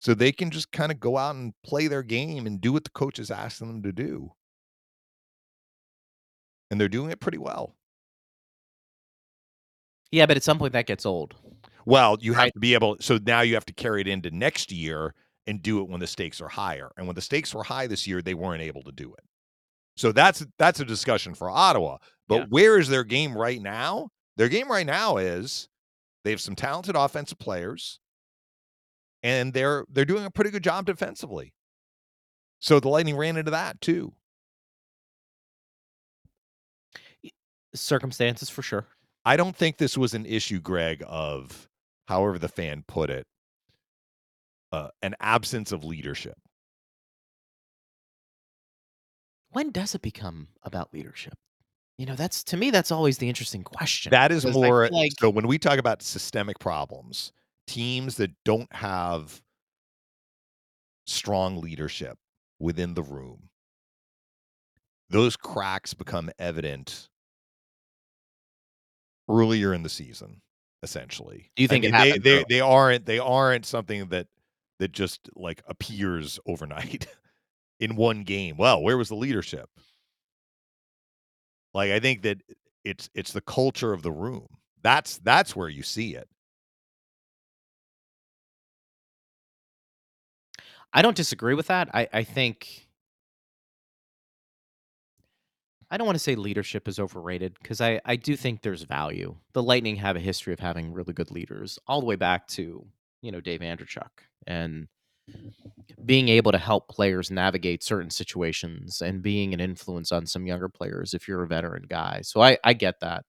So they can just kind of go out and play their game and do what the coach is asking them to do. And they're doing it pretty well. Yeah, but at some point that gets old. Well, you have Right. to be able. So now you have to carry it into next year and do it when the stakes are higher. And when the stakes were high this year, they weren't able to do it. So that's that's a discussion for Ottawa. But Yeah. where is their game right now? Their game right now is they have some talented offensive players, and they're they're doing a pretty good job defensively. So the Lightning ran into that too. Circumstances for sure. I don't think this was an issue, Greg, of however the fan put it, uh, an absence of leadership. When does it become about leadership? you know, that's to me that's always the interesting question. That is more like so when we talk about systemic problems, teams that don't have strong leadership within the room, those cracks become evident earlier in the season, essentially. Do you think it mean, they, happened they early? they aren't they aren't something that that just like appears overnight in one game. Well, where was the leadership? Like I think that it's it's the culture of the room. That's that's where you see it. I don't disagree with that. I, I think I don't want to say leadership is overrated because I, I do think there's value. The Lightning have a history of having really good leaders, all the way back to, you know, Dave Andreychuk and being able to help players navigate certain situations and being an influence on some younger players if you're a veteran guy. So I, I get that.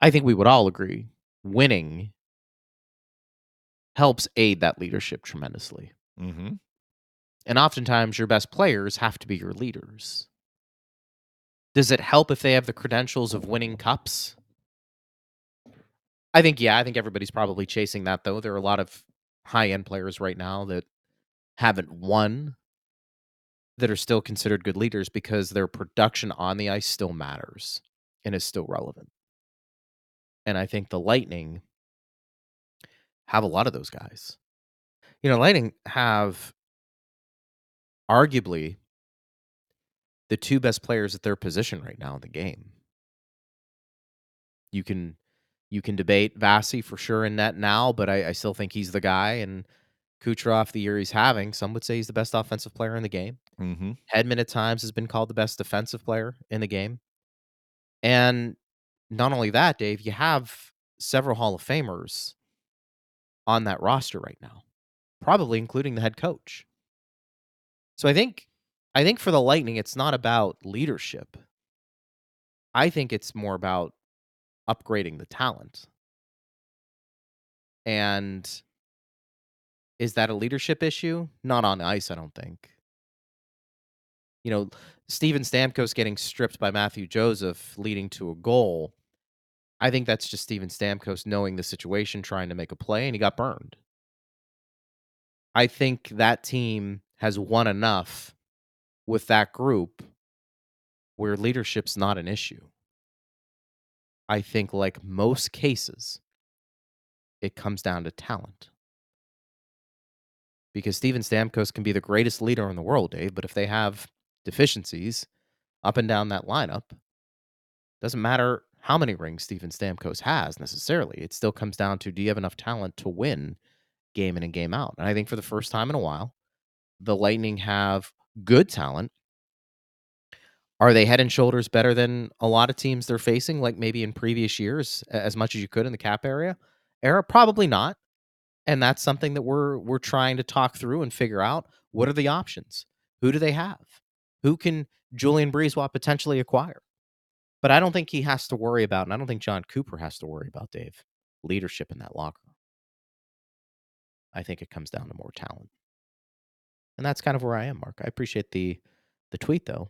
I think we would all agree winning helps aid that leadership tremendously. Mm-hmm. And oftentimes your best players have to be your leaders. Does it help if they have the credentials of winning cups? I think, yeah, I think everybody's probably chasing that, though. There are a lot of high end players right now that haven't won that are still considered good leaders because their production on the ice still matters and is still relevant. And I think the Lightning have a lot of those guys. You know, Lightning have arguably the two best players at their position right now in the game. You can you can debate Vasi for sure in net now, but I, I still think he's the guy. And Kucherov, the year he's having, some would say he's the best offensive player in the game. Mm-hmm. Hedman at times has been called the best defensive player in the game. And not only that, Dave, you have several Hall of Famers on that roster right now, probably including the head coach. So I think I think for the Lightning, it's not about leadership. I think it's more about upgrading the talent. And is that a leadership issue? Not on ice, I don't think. You know, Steven Stamkos getting stripped by Matthew Joseph leading to a goal. I think that's just Steven Stamkos knowing the situation, trying to make a play, and he got burned. I think that team has won enough with that group where leadership's not an issue. I think, like most cases, it comes down to talent. Because Steven Stamkos can be the greatest leader in the world, Dave, but if they have deficiencies up and down that lineup, doesn't matter how many rings Steven Stamkos has necessarily. It still comes down to do you have enough talent to win game in and game out? And I think for the first time in a while, the Lightning have good talent. Are they head and shoulders better than a lot of teams they're facing, like maybe in previous years, as much as you could in the cap area era? Probably not. And that's something that we're we're trying to talk through and figure out what are the options? Who do they have? Who can Julien BriseBois potentially acquire? But I don't think he has to worry about, and I don't think Jon Cooper has to worry about Dave leadership in that locker room. I think it comes down to more talent. And that's kind of where I am, Mark. I appreciate the the tweet though.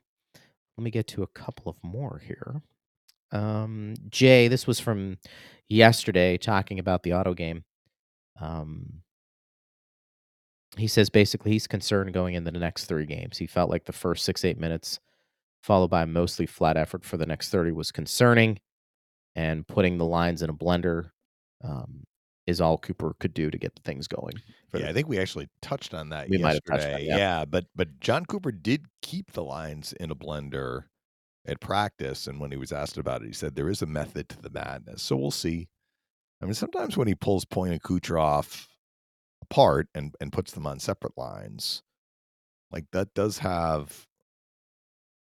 Let me get to a couple of more here. Um, Jay, this was from yesterday talking about the auto game. Um, he says basically he's concerned going into the next three games. He felt like the first six, eight minutes, followed by mostly flat effort for the next 30, was concerning. And putting the lines in a blender um, is all Cooper could do to get the things going. Yeah, the- I think we actually touched on that We might have touched on yesterday. yeah. yeah, but but Jon Cooper did keep the lines in a blender at practice, and when he was asked about it, he said there is a method to the madness. So we'll see. I mean, sometimes when he pulls Point and Kucherov apart and and puts them on separate lines, like that does have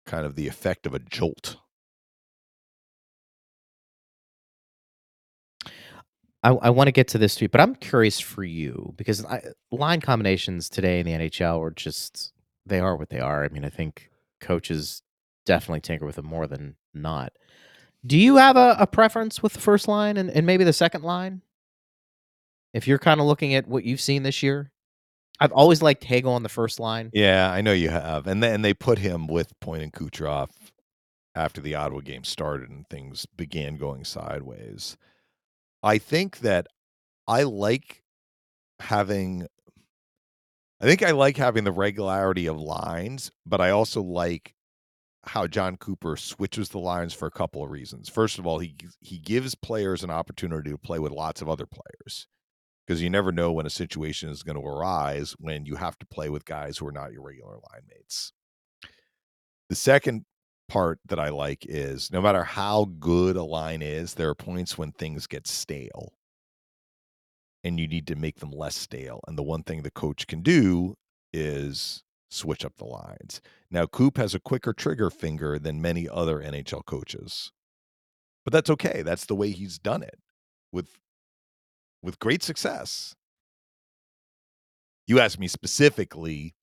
kind of the effect of a jolt. I, I want to get to this too, but I'm curious for you because I, line combinations today in the NHL are just they are what they are. I mean, I think coaches definitely tinker with them more than not. Do you have a, a preference with the first line and, and maybe the second line? If you're kind of looking at what you've seen this year, I've always liked Hagel on the first line. Yeah, I know you have, and then they put him with Point and Kucherov after the Ottawa game started and things began going sideways. I think that I like having I think I like having the regularity of lines, but I also like how Jon Cooper switches the lines for a couple of reasons. First of all, he he gives players an opportunity to play with lots of other players because you never know when a situation is going to arise when you have to play with guys who are not your regular line mates. The second part that I like is no matter how good a line is, there are points when things get stale and you need to make them less stale. And the one thing the coach can do is switch up the lines. Now, Coop has a quicker trigger finger than many other NHL coaches, but that's okay. That's the way he's done it with with great success. You asked me specifically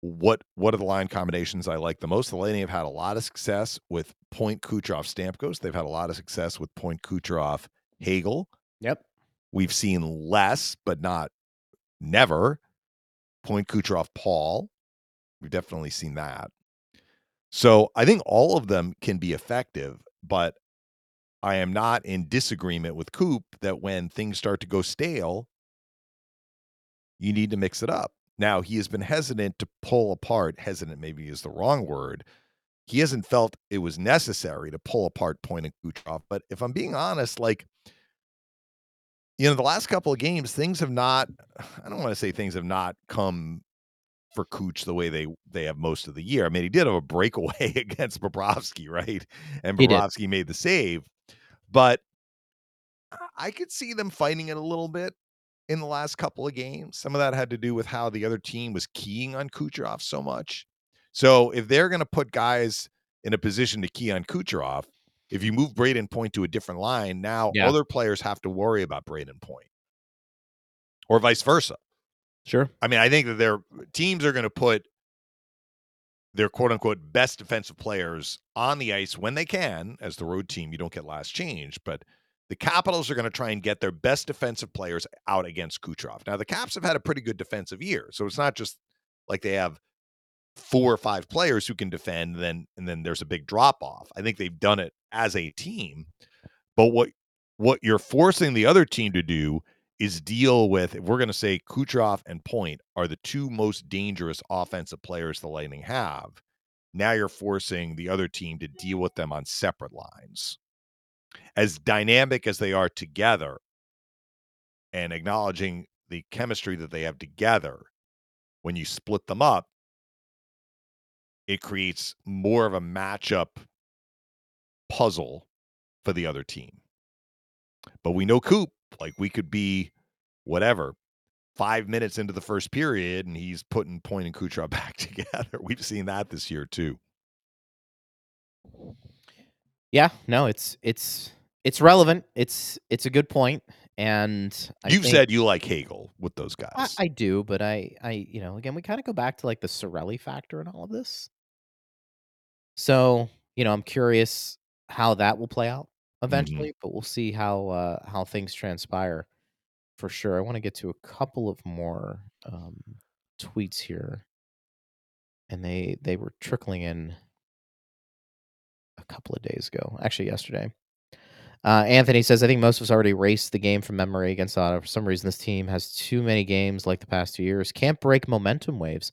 what what are the line combinations I like the most. The Lightning have had a lot of success with Point Kucherov Stamkos. They've had a lot of success with Point Kucherov Hagel. Yep. We've seen less, but not never. Point Kucherov Paul. We've definitely seen that. So I think all of them can be effective, but I am not in disagreement with Coop that when things start to go stale, you need to mix it up. Now, he has been hesitant to pull apart, hesitant maybe is the wrong word. He hasn't felt it was necessary to pull apart Point and Kucherov. But if I'm being honest, like, you know, the last couple of games, things have not, I don't want to say things have not come for Cooch the way they they have most of the year. I mean, he did have a breakaway against Bobrovsky, right? And Bobrovsky made the save, but I could see them fighting it a little bit in the last couple of games. Some of that had to do with how the other team was keying on Kucherov so much. So if they're going to put guys in a position to key on Kucherov, if you move Brayden Point to a different line, now yeah. other players have to worry about Brayden Point, or vice versa. Sure. I mean, I think that their teams are going to put their quote unquote best defensive players on the ice when they can. As the road team, you don't get last change, but the Capitals are going to try and get their best defensive players out against Kucherov. Now, the Caps have had a pretty good defensive year, so it's not just like they have four or five players who can defend, and then and then there's a big drop off. I think they've done it as a team, but what what you're forcing the other team to do is deal with, if we're going to say Kucherov and Point are the two most dangerous offensive players the Lightning have, now you're forcing the other team to deal with them on separate lines. As dynamic as they are together and acknowledging the chemistry that they have together, when you split them up, it creates more of a matchup puzzle for the other team. But we know Coop like we could be whatever five minutes into the first period and he's putting Point and Kucherov back together. We've seen that this year too. Yeah, no, it's it's it's relevant. It's it's a good point, and I you've said you like Hagel with those guys. I, I, do, but I I you know again we kind of go back to like the Cirelli factor and all of this. So you know I'm curious how that will play out mm-hmm. eventually, mm-hmm. but we'll see how uh, how things transpire for sure. I want to get to a couple of more um, tweets here, and they they were trickling in couple of days ago, actually yesterday. Uh, Anthony says, I think most of us already raced the game from memory against Ottawa. For some reason, this team has too many games like the past two years. Can't break momentum waves.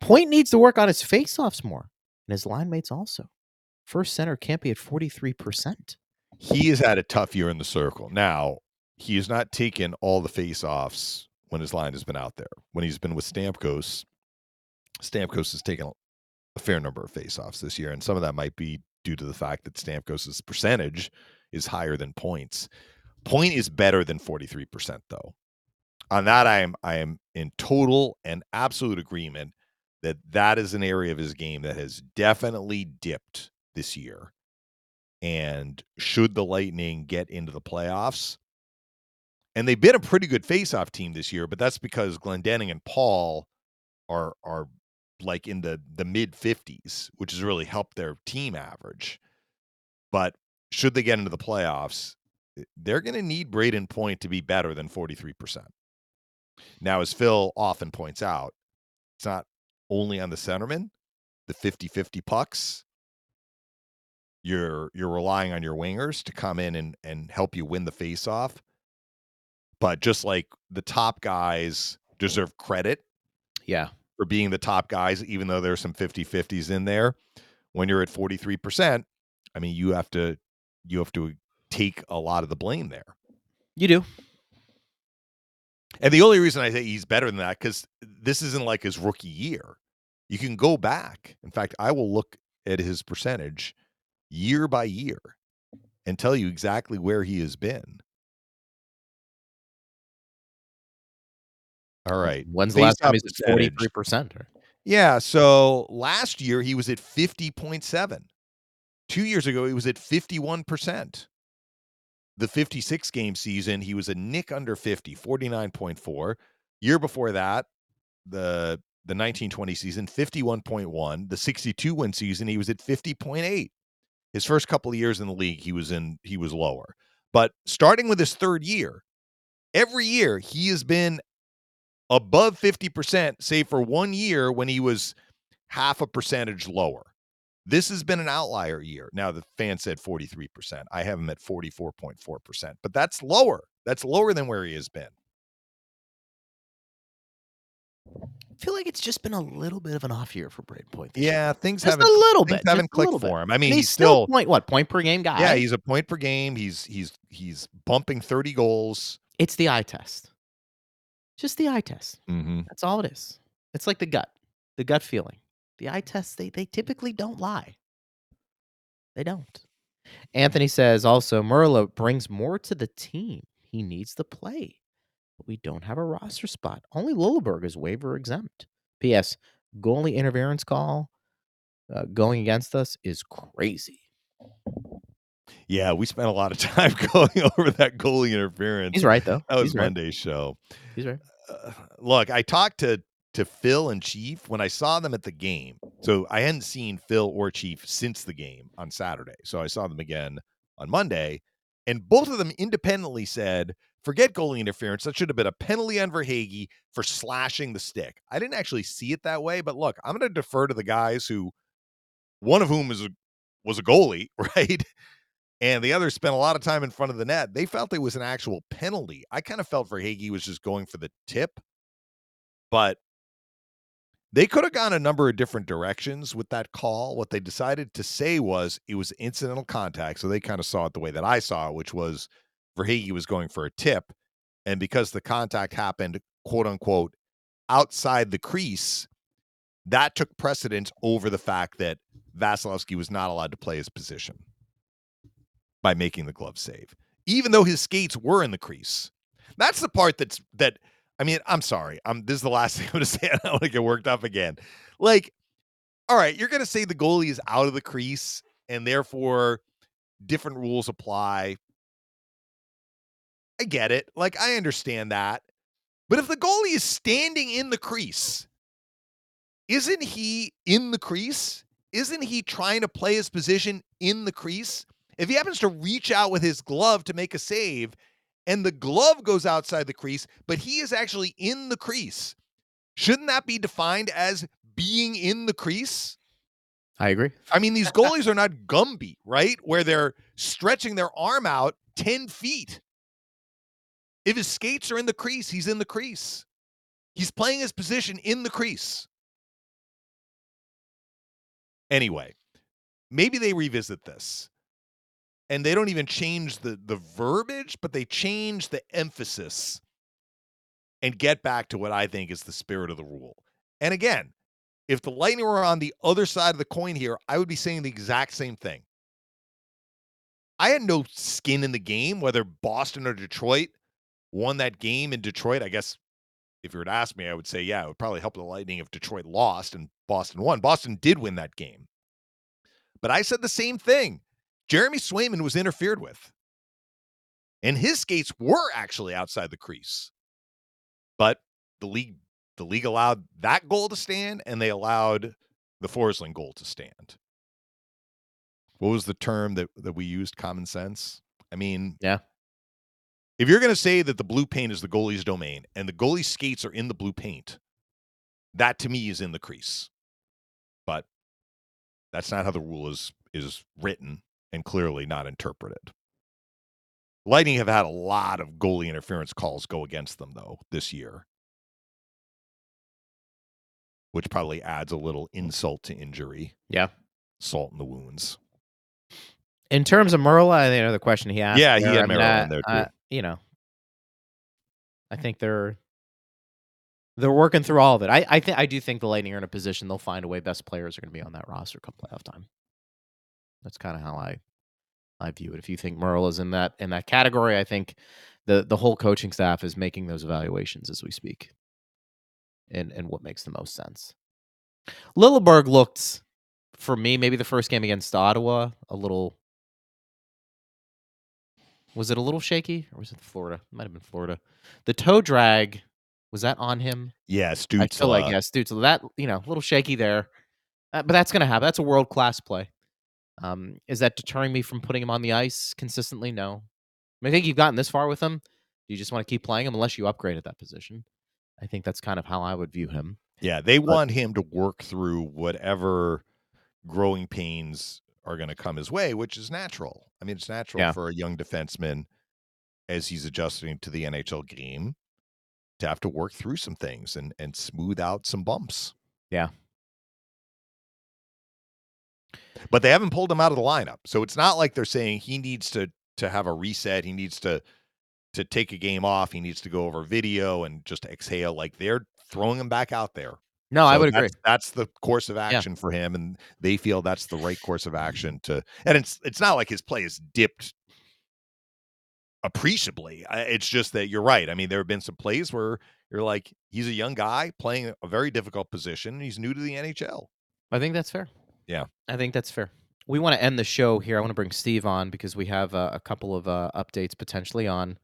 Point needs to work on his faceoffs more, and his line mates also. First center can't be at 43% he has had a tough year in the circle. Now, he has not taken all the face-offs when his line has been out there. When he's been with Stamkos, Stamkos has taken a fair number of face-offs this year, and some of that might be due to the fact that Stamkos's percentage is higher than points. Point is better than 43% though. On that I am I am in total and absolute agreement that that is an area of his game that has definitely dipped this year and should the Lightning get into the playoffs, and they've been a pretty good face-off team this year, but that's because Glendening and Paul are are like in the the mid 50s, which has really helped their team average. But should they get into the playoffs, eh, they're going to need Brayden Point to be better than 43%. Now, as Phil often points out, it's not only on the centerman, the 50 50 pucks you're you're relying on your wingers to come in and and help you win the faceoff. But just like the top guys deserve credit Yeah. For being the top guys, even though there's some 50-50s in there. When you're at 43%, I mean, you have to you have to take a lot of the blame there. You do. And the only reason I say he's better than that because this isn't like his rookie year. You can go back. In fact, I will look at his percentage year by year and tell you exactly where he has been. All right. When's the last time he's at 43%? Or? Yeah. So last year he was at 50.7. Two years ago, he was at 51%. The 56 game season, he was a nick under 50, 49.4. Year before that, the the 1920 season, 51.1. The 62 win season, he was at 50.8. His first couple of years in the league, he was in he was lower. But starting with his third year, every year he has been above 50%, save for one year when he was half a percentage lower. This has been an outlier year. Now the fan said 43%. I have him at 44.4%, but that's lower. That's lower than where he has been. I feel like it's just been a little bit of an off year for Brayden Point. Yeah, things Just haven't a little bit. haven't clicked for him. I mean, he's, he's still still point what point per game guy. yeah, he's a point per game. He's he's he's bumping 30 goals. it's the eye test. Just the eye test. Mm-hmm. That's all it is. It's like the gut, the gut feeling. The eye tests, they, they typically don't lie. They don't. Anthony says also, Merelä brings more to the team. He needs to play. But we don't have a roster spot. Only Lilleberg is waiver exempt. P.S. Goalie interference call uh, going against us is crazy. Yeah, we spent a lot of time going over that goalie interference. He's right, though. That was He's right. Monday's show. He's right. uh, look, I talked to to Phil and Chief when I saw them at the game. So I hadn't seen Phil or Chief since the game on Saturday. So I saw them again on Monday, and both of them independently said, "Forget goalie interference. That should have been a penalty on Verhaeghe for slashing the stick." I didn't actually see it that way, but look, I'm going to defer to the guys who, one of whom is a, was a goalie, right? And the other spent a lot of time in front of the net. They felt it was an actual penalty. I kind of felt Verhaeghe was just going for the tip, but they could have gone a number of different directions with that call. What they decided to say was it was incidental contact. So they kind of saw it the way that I saw it, which was Verhaeghe was going for a tip. And because the contact happened, quote unquote, outside the crease, that took precedence over the fact that Vasilevskiy was not allowed to play his position by making the glove save, even though his skates were in the crease. That's the part that's that. I mean, I'm sorry. I'm this is the last thing I'm to say. I don't want to get worked up again. Like, all right, you're going to say the goalie is out of the crease and therefore different rules apply. I get it. Like, I understand that. But if the goalie is standing in the crease, isn't he in the crease? Isn't he trying to play his position in the crease? If he happens to reach out with his glove to make a save and the glove goes outside the crease, but he is actually in the crease, shouldn't that be defined as being in the crease? I agree. I mean, these goalies are not Gumby, right? Where they're stretching their arm out 10 feet. If his skates are in the crease, he's in the crease. He's playing his position in the crease. Anyway, maybe they revisit this and they don't even change the the verbiage, but they change the emphasis and get back to what I think is the spirit of the rule. And again, if the Lightning were on the other side of the coin here, I would be saying the exact same thing. I had no skin in the game whether Boston or Detroit won that game in Detroit. I guess if you were to ask me, I would say, yeah, it would probably help the Lightning if Detroit lost and Boston won. Boston did win that game. But I said the same thing. Jeremy Swayman was interfered with. And his skates were actually outside the crease. But the league the league allowed that goal to stand and they allowed the Forsling goal to stand. What was the term that, that we used? Common sense? I mean, Yeah. If you're going to say that the blue paint is the goalie's domain and the goalie's skates are in the blue paint, that to me is in the crease. But that's not how the rule is is written. And clearly not interpreted. Lightning have had a lot of goalie interference calls go against them though this year. Which probably adds a little insult to injury. Yeah. Salt in the wounds. In terms of Merelä, I think another question he asked. Yeah, he had I mean, Merelä in there, too. I- you know, I think they're they're working through all of it. I I think I do think the Lightning are in a position they'll find a way. Best players are going to be on that roster come playoff time. That's kind of how I I view it. If you think Merelä is in that in that category, I think the the whole coaching staff is making those evaluations as we speak, and and what makes the most sense. Lilleberg looked for me maybe the first game against Ottawa a little. Was it a little shaky or was it Florida? It might have been Florida. The toe drag was that on him? Yeah, I Stutz. feel like yes, dude. So that you know, a little shaky there, uh, but that's gonna happen. That's a world class play. Um, is that deterring me from putting him on the ice consistently? No. I, mean, I think you've gotten this far with him. You just want to keep playing him unless you upgrade at that position. I think that's kind of how I would view him. Yeah, they But- want him to work through whatever growing pains are going to come his way, which is natural. I mean, it's natural Yeah. for a young defenseman as he's adjusting to the NHL game to have to work through some things and and smooth out some bumps. Yeah. But they haven't pulled him out of the lineup. So it's not like they're saying he needs to to have a reset, he needs to to take a game off, he needs to go over video and just exhale like they're throwing him back out there. No, I So would agree. That's, that's the course of action for him, and they feel that's the right course of action to. And it's it's not like his play has dipped appreciably. It's just that you're right. I mean, there have been some plays where you're like, he's a young guy playing a very difficult position. He's new to the NHL. I think that's fair. Yeah. I think that's fair. We want to end the show here. I want to bring Steve on because we have uh, a couple of uh, updates potentially on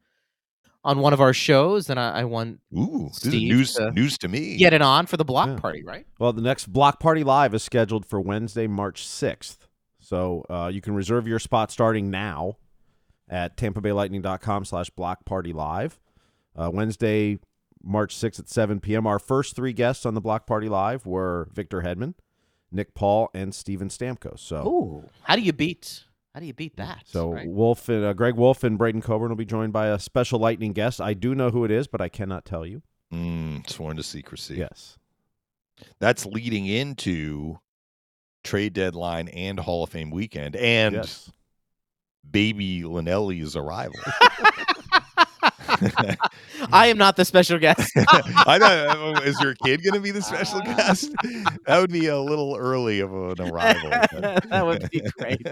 on one of our shows, and I, I want Ooh, this is Steve news to news to me. get it on for the block Yeah. party, right? Well, the next Block Party Live is scheduled for Wednesday, March 6th. So uh, you can reserve your spot starting now at tampabaylightning.com slash block party live. Uh, Wednesday, March 6th at 7 p.m. Our first three guests on the Block Party Live were Victor Hedman, Nick Paul, and Steven Stamkos. So, Oh, how do you beat? How do you beat that? so right? Wolf and uh, Greg Wolf and Braydon Coburn will be joined by a special lightning guest. I do know who it is, but I cannot tell you. Mm, sworn to secrecy. Yes. That's leading into trade deadline and Hall of Fame weekend and yes. baby Linnelli's arrival. I am not the special guest. I thought, uh, is your kid going to be the special guest? That would be a little early of an arrival. that would be great.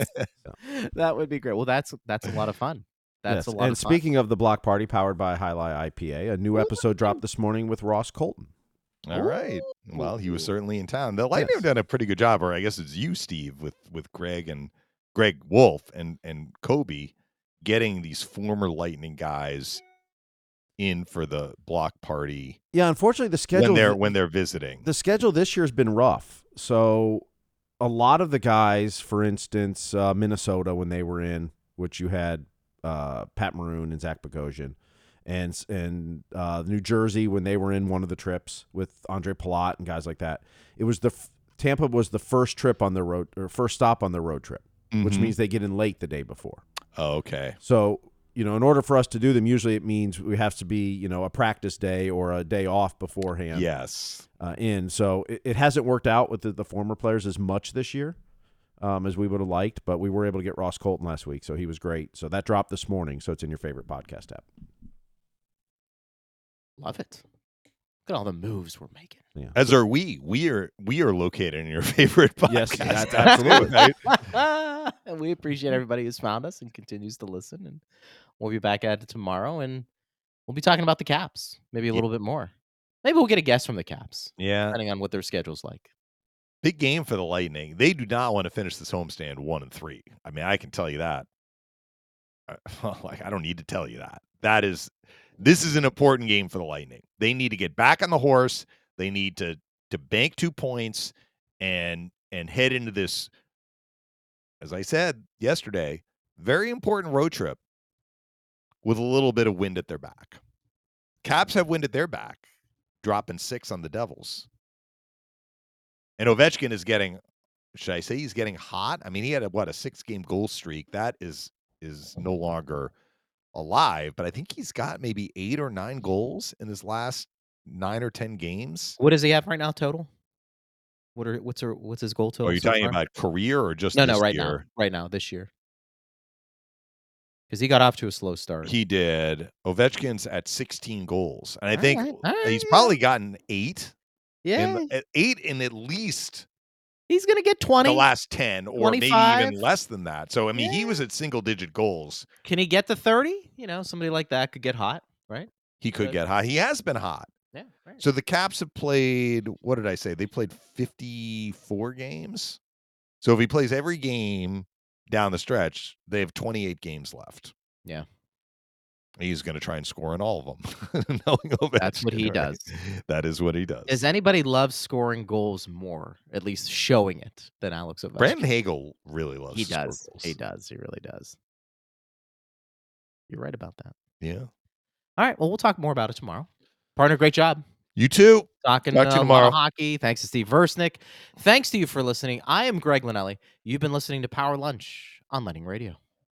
that would be great. Well, that's that's a lot of fun. That's yes. a lot and of fun. speaking of the block party powered by Highlight IPA, a new episode dropped this morning with Ross Colton. All right. Well, he was certainly in town. The Lightning have done a pretty good job, or I guess it's you, Steve, with with Greg and Greg Wolf and and Kobe, getting these former Lightning guys in for the block party Yeah, unfortunately, the schedule when they're when they're visiting. the schedule this year has been rough. So a lot of the guys, for instance, uh, Minnesota when they were in, which you had uh, Pat Maroon and Zach Bogosian, and and uh, New Jersey when they were in one of the trips with Ondrej Palat and guys like that. It was the f- Tampa was the first trip on the road or first stop on the road trip, which Mhm. means they get in late the day before. oh, okay. So, you know, in order for us to do them, usually it means we have to be, you know, a practice day or a day off beforehand Yes. uh, in. So it, it hasn't worked out with the, the former players as much this year um, as we would have liked, but we were able to get Ross Colton last week, so he was great. So that dropped this morning, so it's in your favorite podcast app. Love it. Look at all the moves we're making. Yeah. As are we. We are we are located in your favorite podcast. Yes, that's absolutely. right? and we appreciate everybody who's found us and continues to listen. And we'll be back at it tomorrow, and we'll be talking about the Caps, maybe a Yeah. little bit more. Maybe we'll get a guest from the Caps, Yeah. depending on what their schedule's like. Big game for the Lightning. They do not want to finish this homestand one and three. I mean, I can tell you that. Uh, Like, I don't need to tell you that. That is, this is an important game for the Lightning. They need to get back on the horse. They need to to bank two points and and head into this. As I said yesterday, very important road trip with a little bit of wind at their back. Caps have wind at their back, dropping six on the Devils. And Ovechkin is getting should I say he's getting hot? I mean, he had a what a six game goal streak. That is is no longer alive, but I think he's got maybe eight or nine goals in his last nine or ten games. What does he have right now total? What are what's her, what's his goal total? Are you so talking far? about career or just no, no, right year? now, right now, this year, because he got off to a slow start. He did. Ovechkin's at 16 goals, and I All think right, right, he's probably gotten eight. yeah, In, eh, eight in at least he's gonna get twenty. the last 10 or maybe even less than that. So, I mean, he was at single digit goals. Can he get to thirty? You know, somebody like that could get hot, right? He could get hot. He has been hot. Yeah, right. So the Caps have played, what did I say? They played 54 games. So if he plays every game down the stretch, they have 28 games left. Yeah. He's going to try and score in all of them. That's what he right? does. That is what he does. Does anybody love scoring goals more, at least showing it, than Alex Ovechkin? Brandon Hagel really loves he does. goals. He does. He really does. You're right about that. Yeah. All right. Well, we'll talk more about it tomorrow. Partner, great job. You too. Talking Talk to uh, tomorrow. hockey. Thanks to Steve Versnick. Thanks to you for listening. I am Greg Linnelli. You've been listening to Power Lunch on Lightning Radio.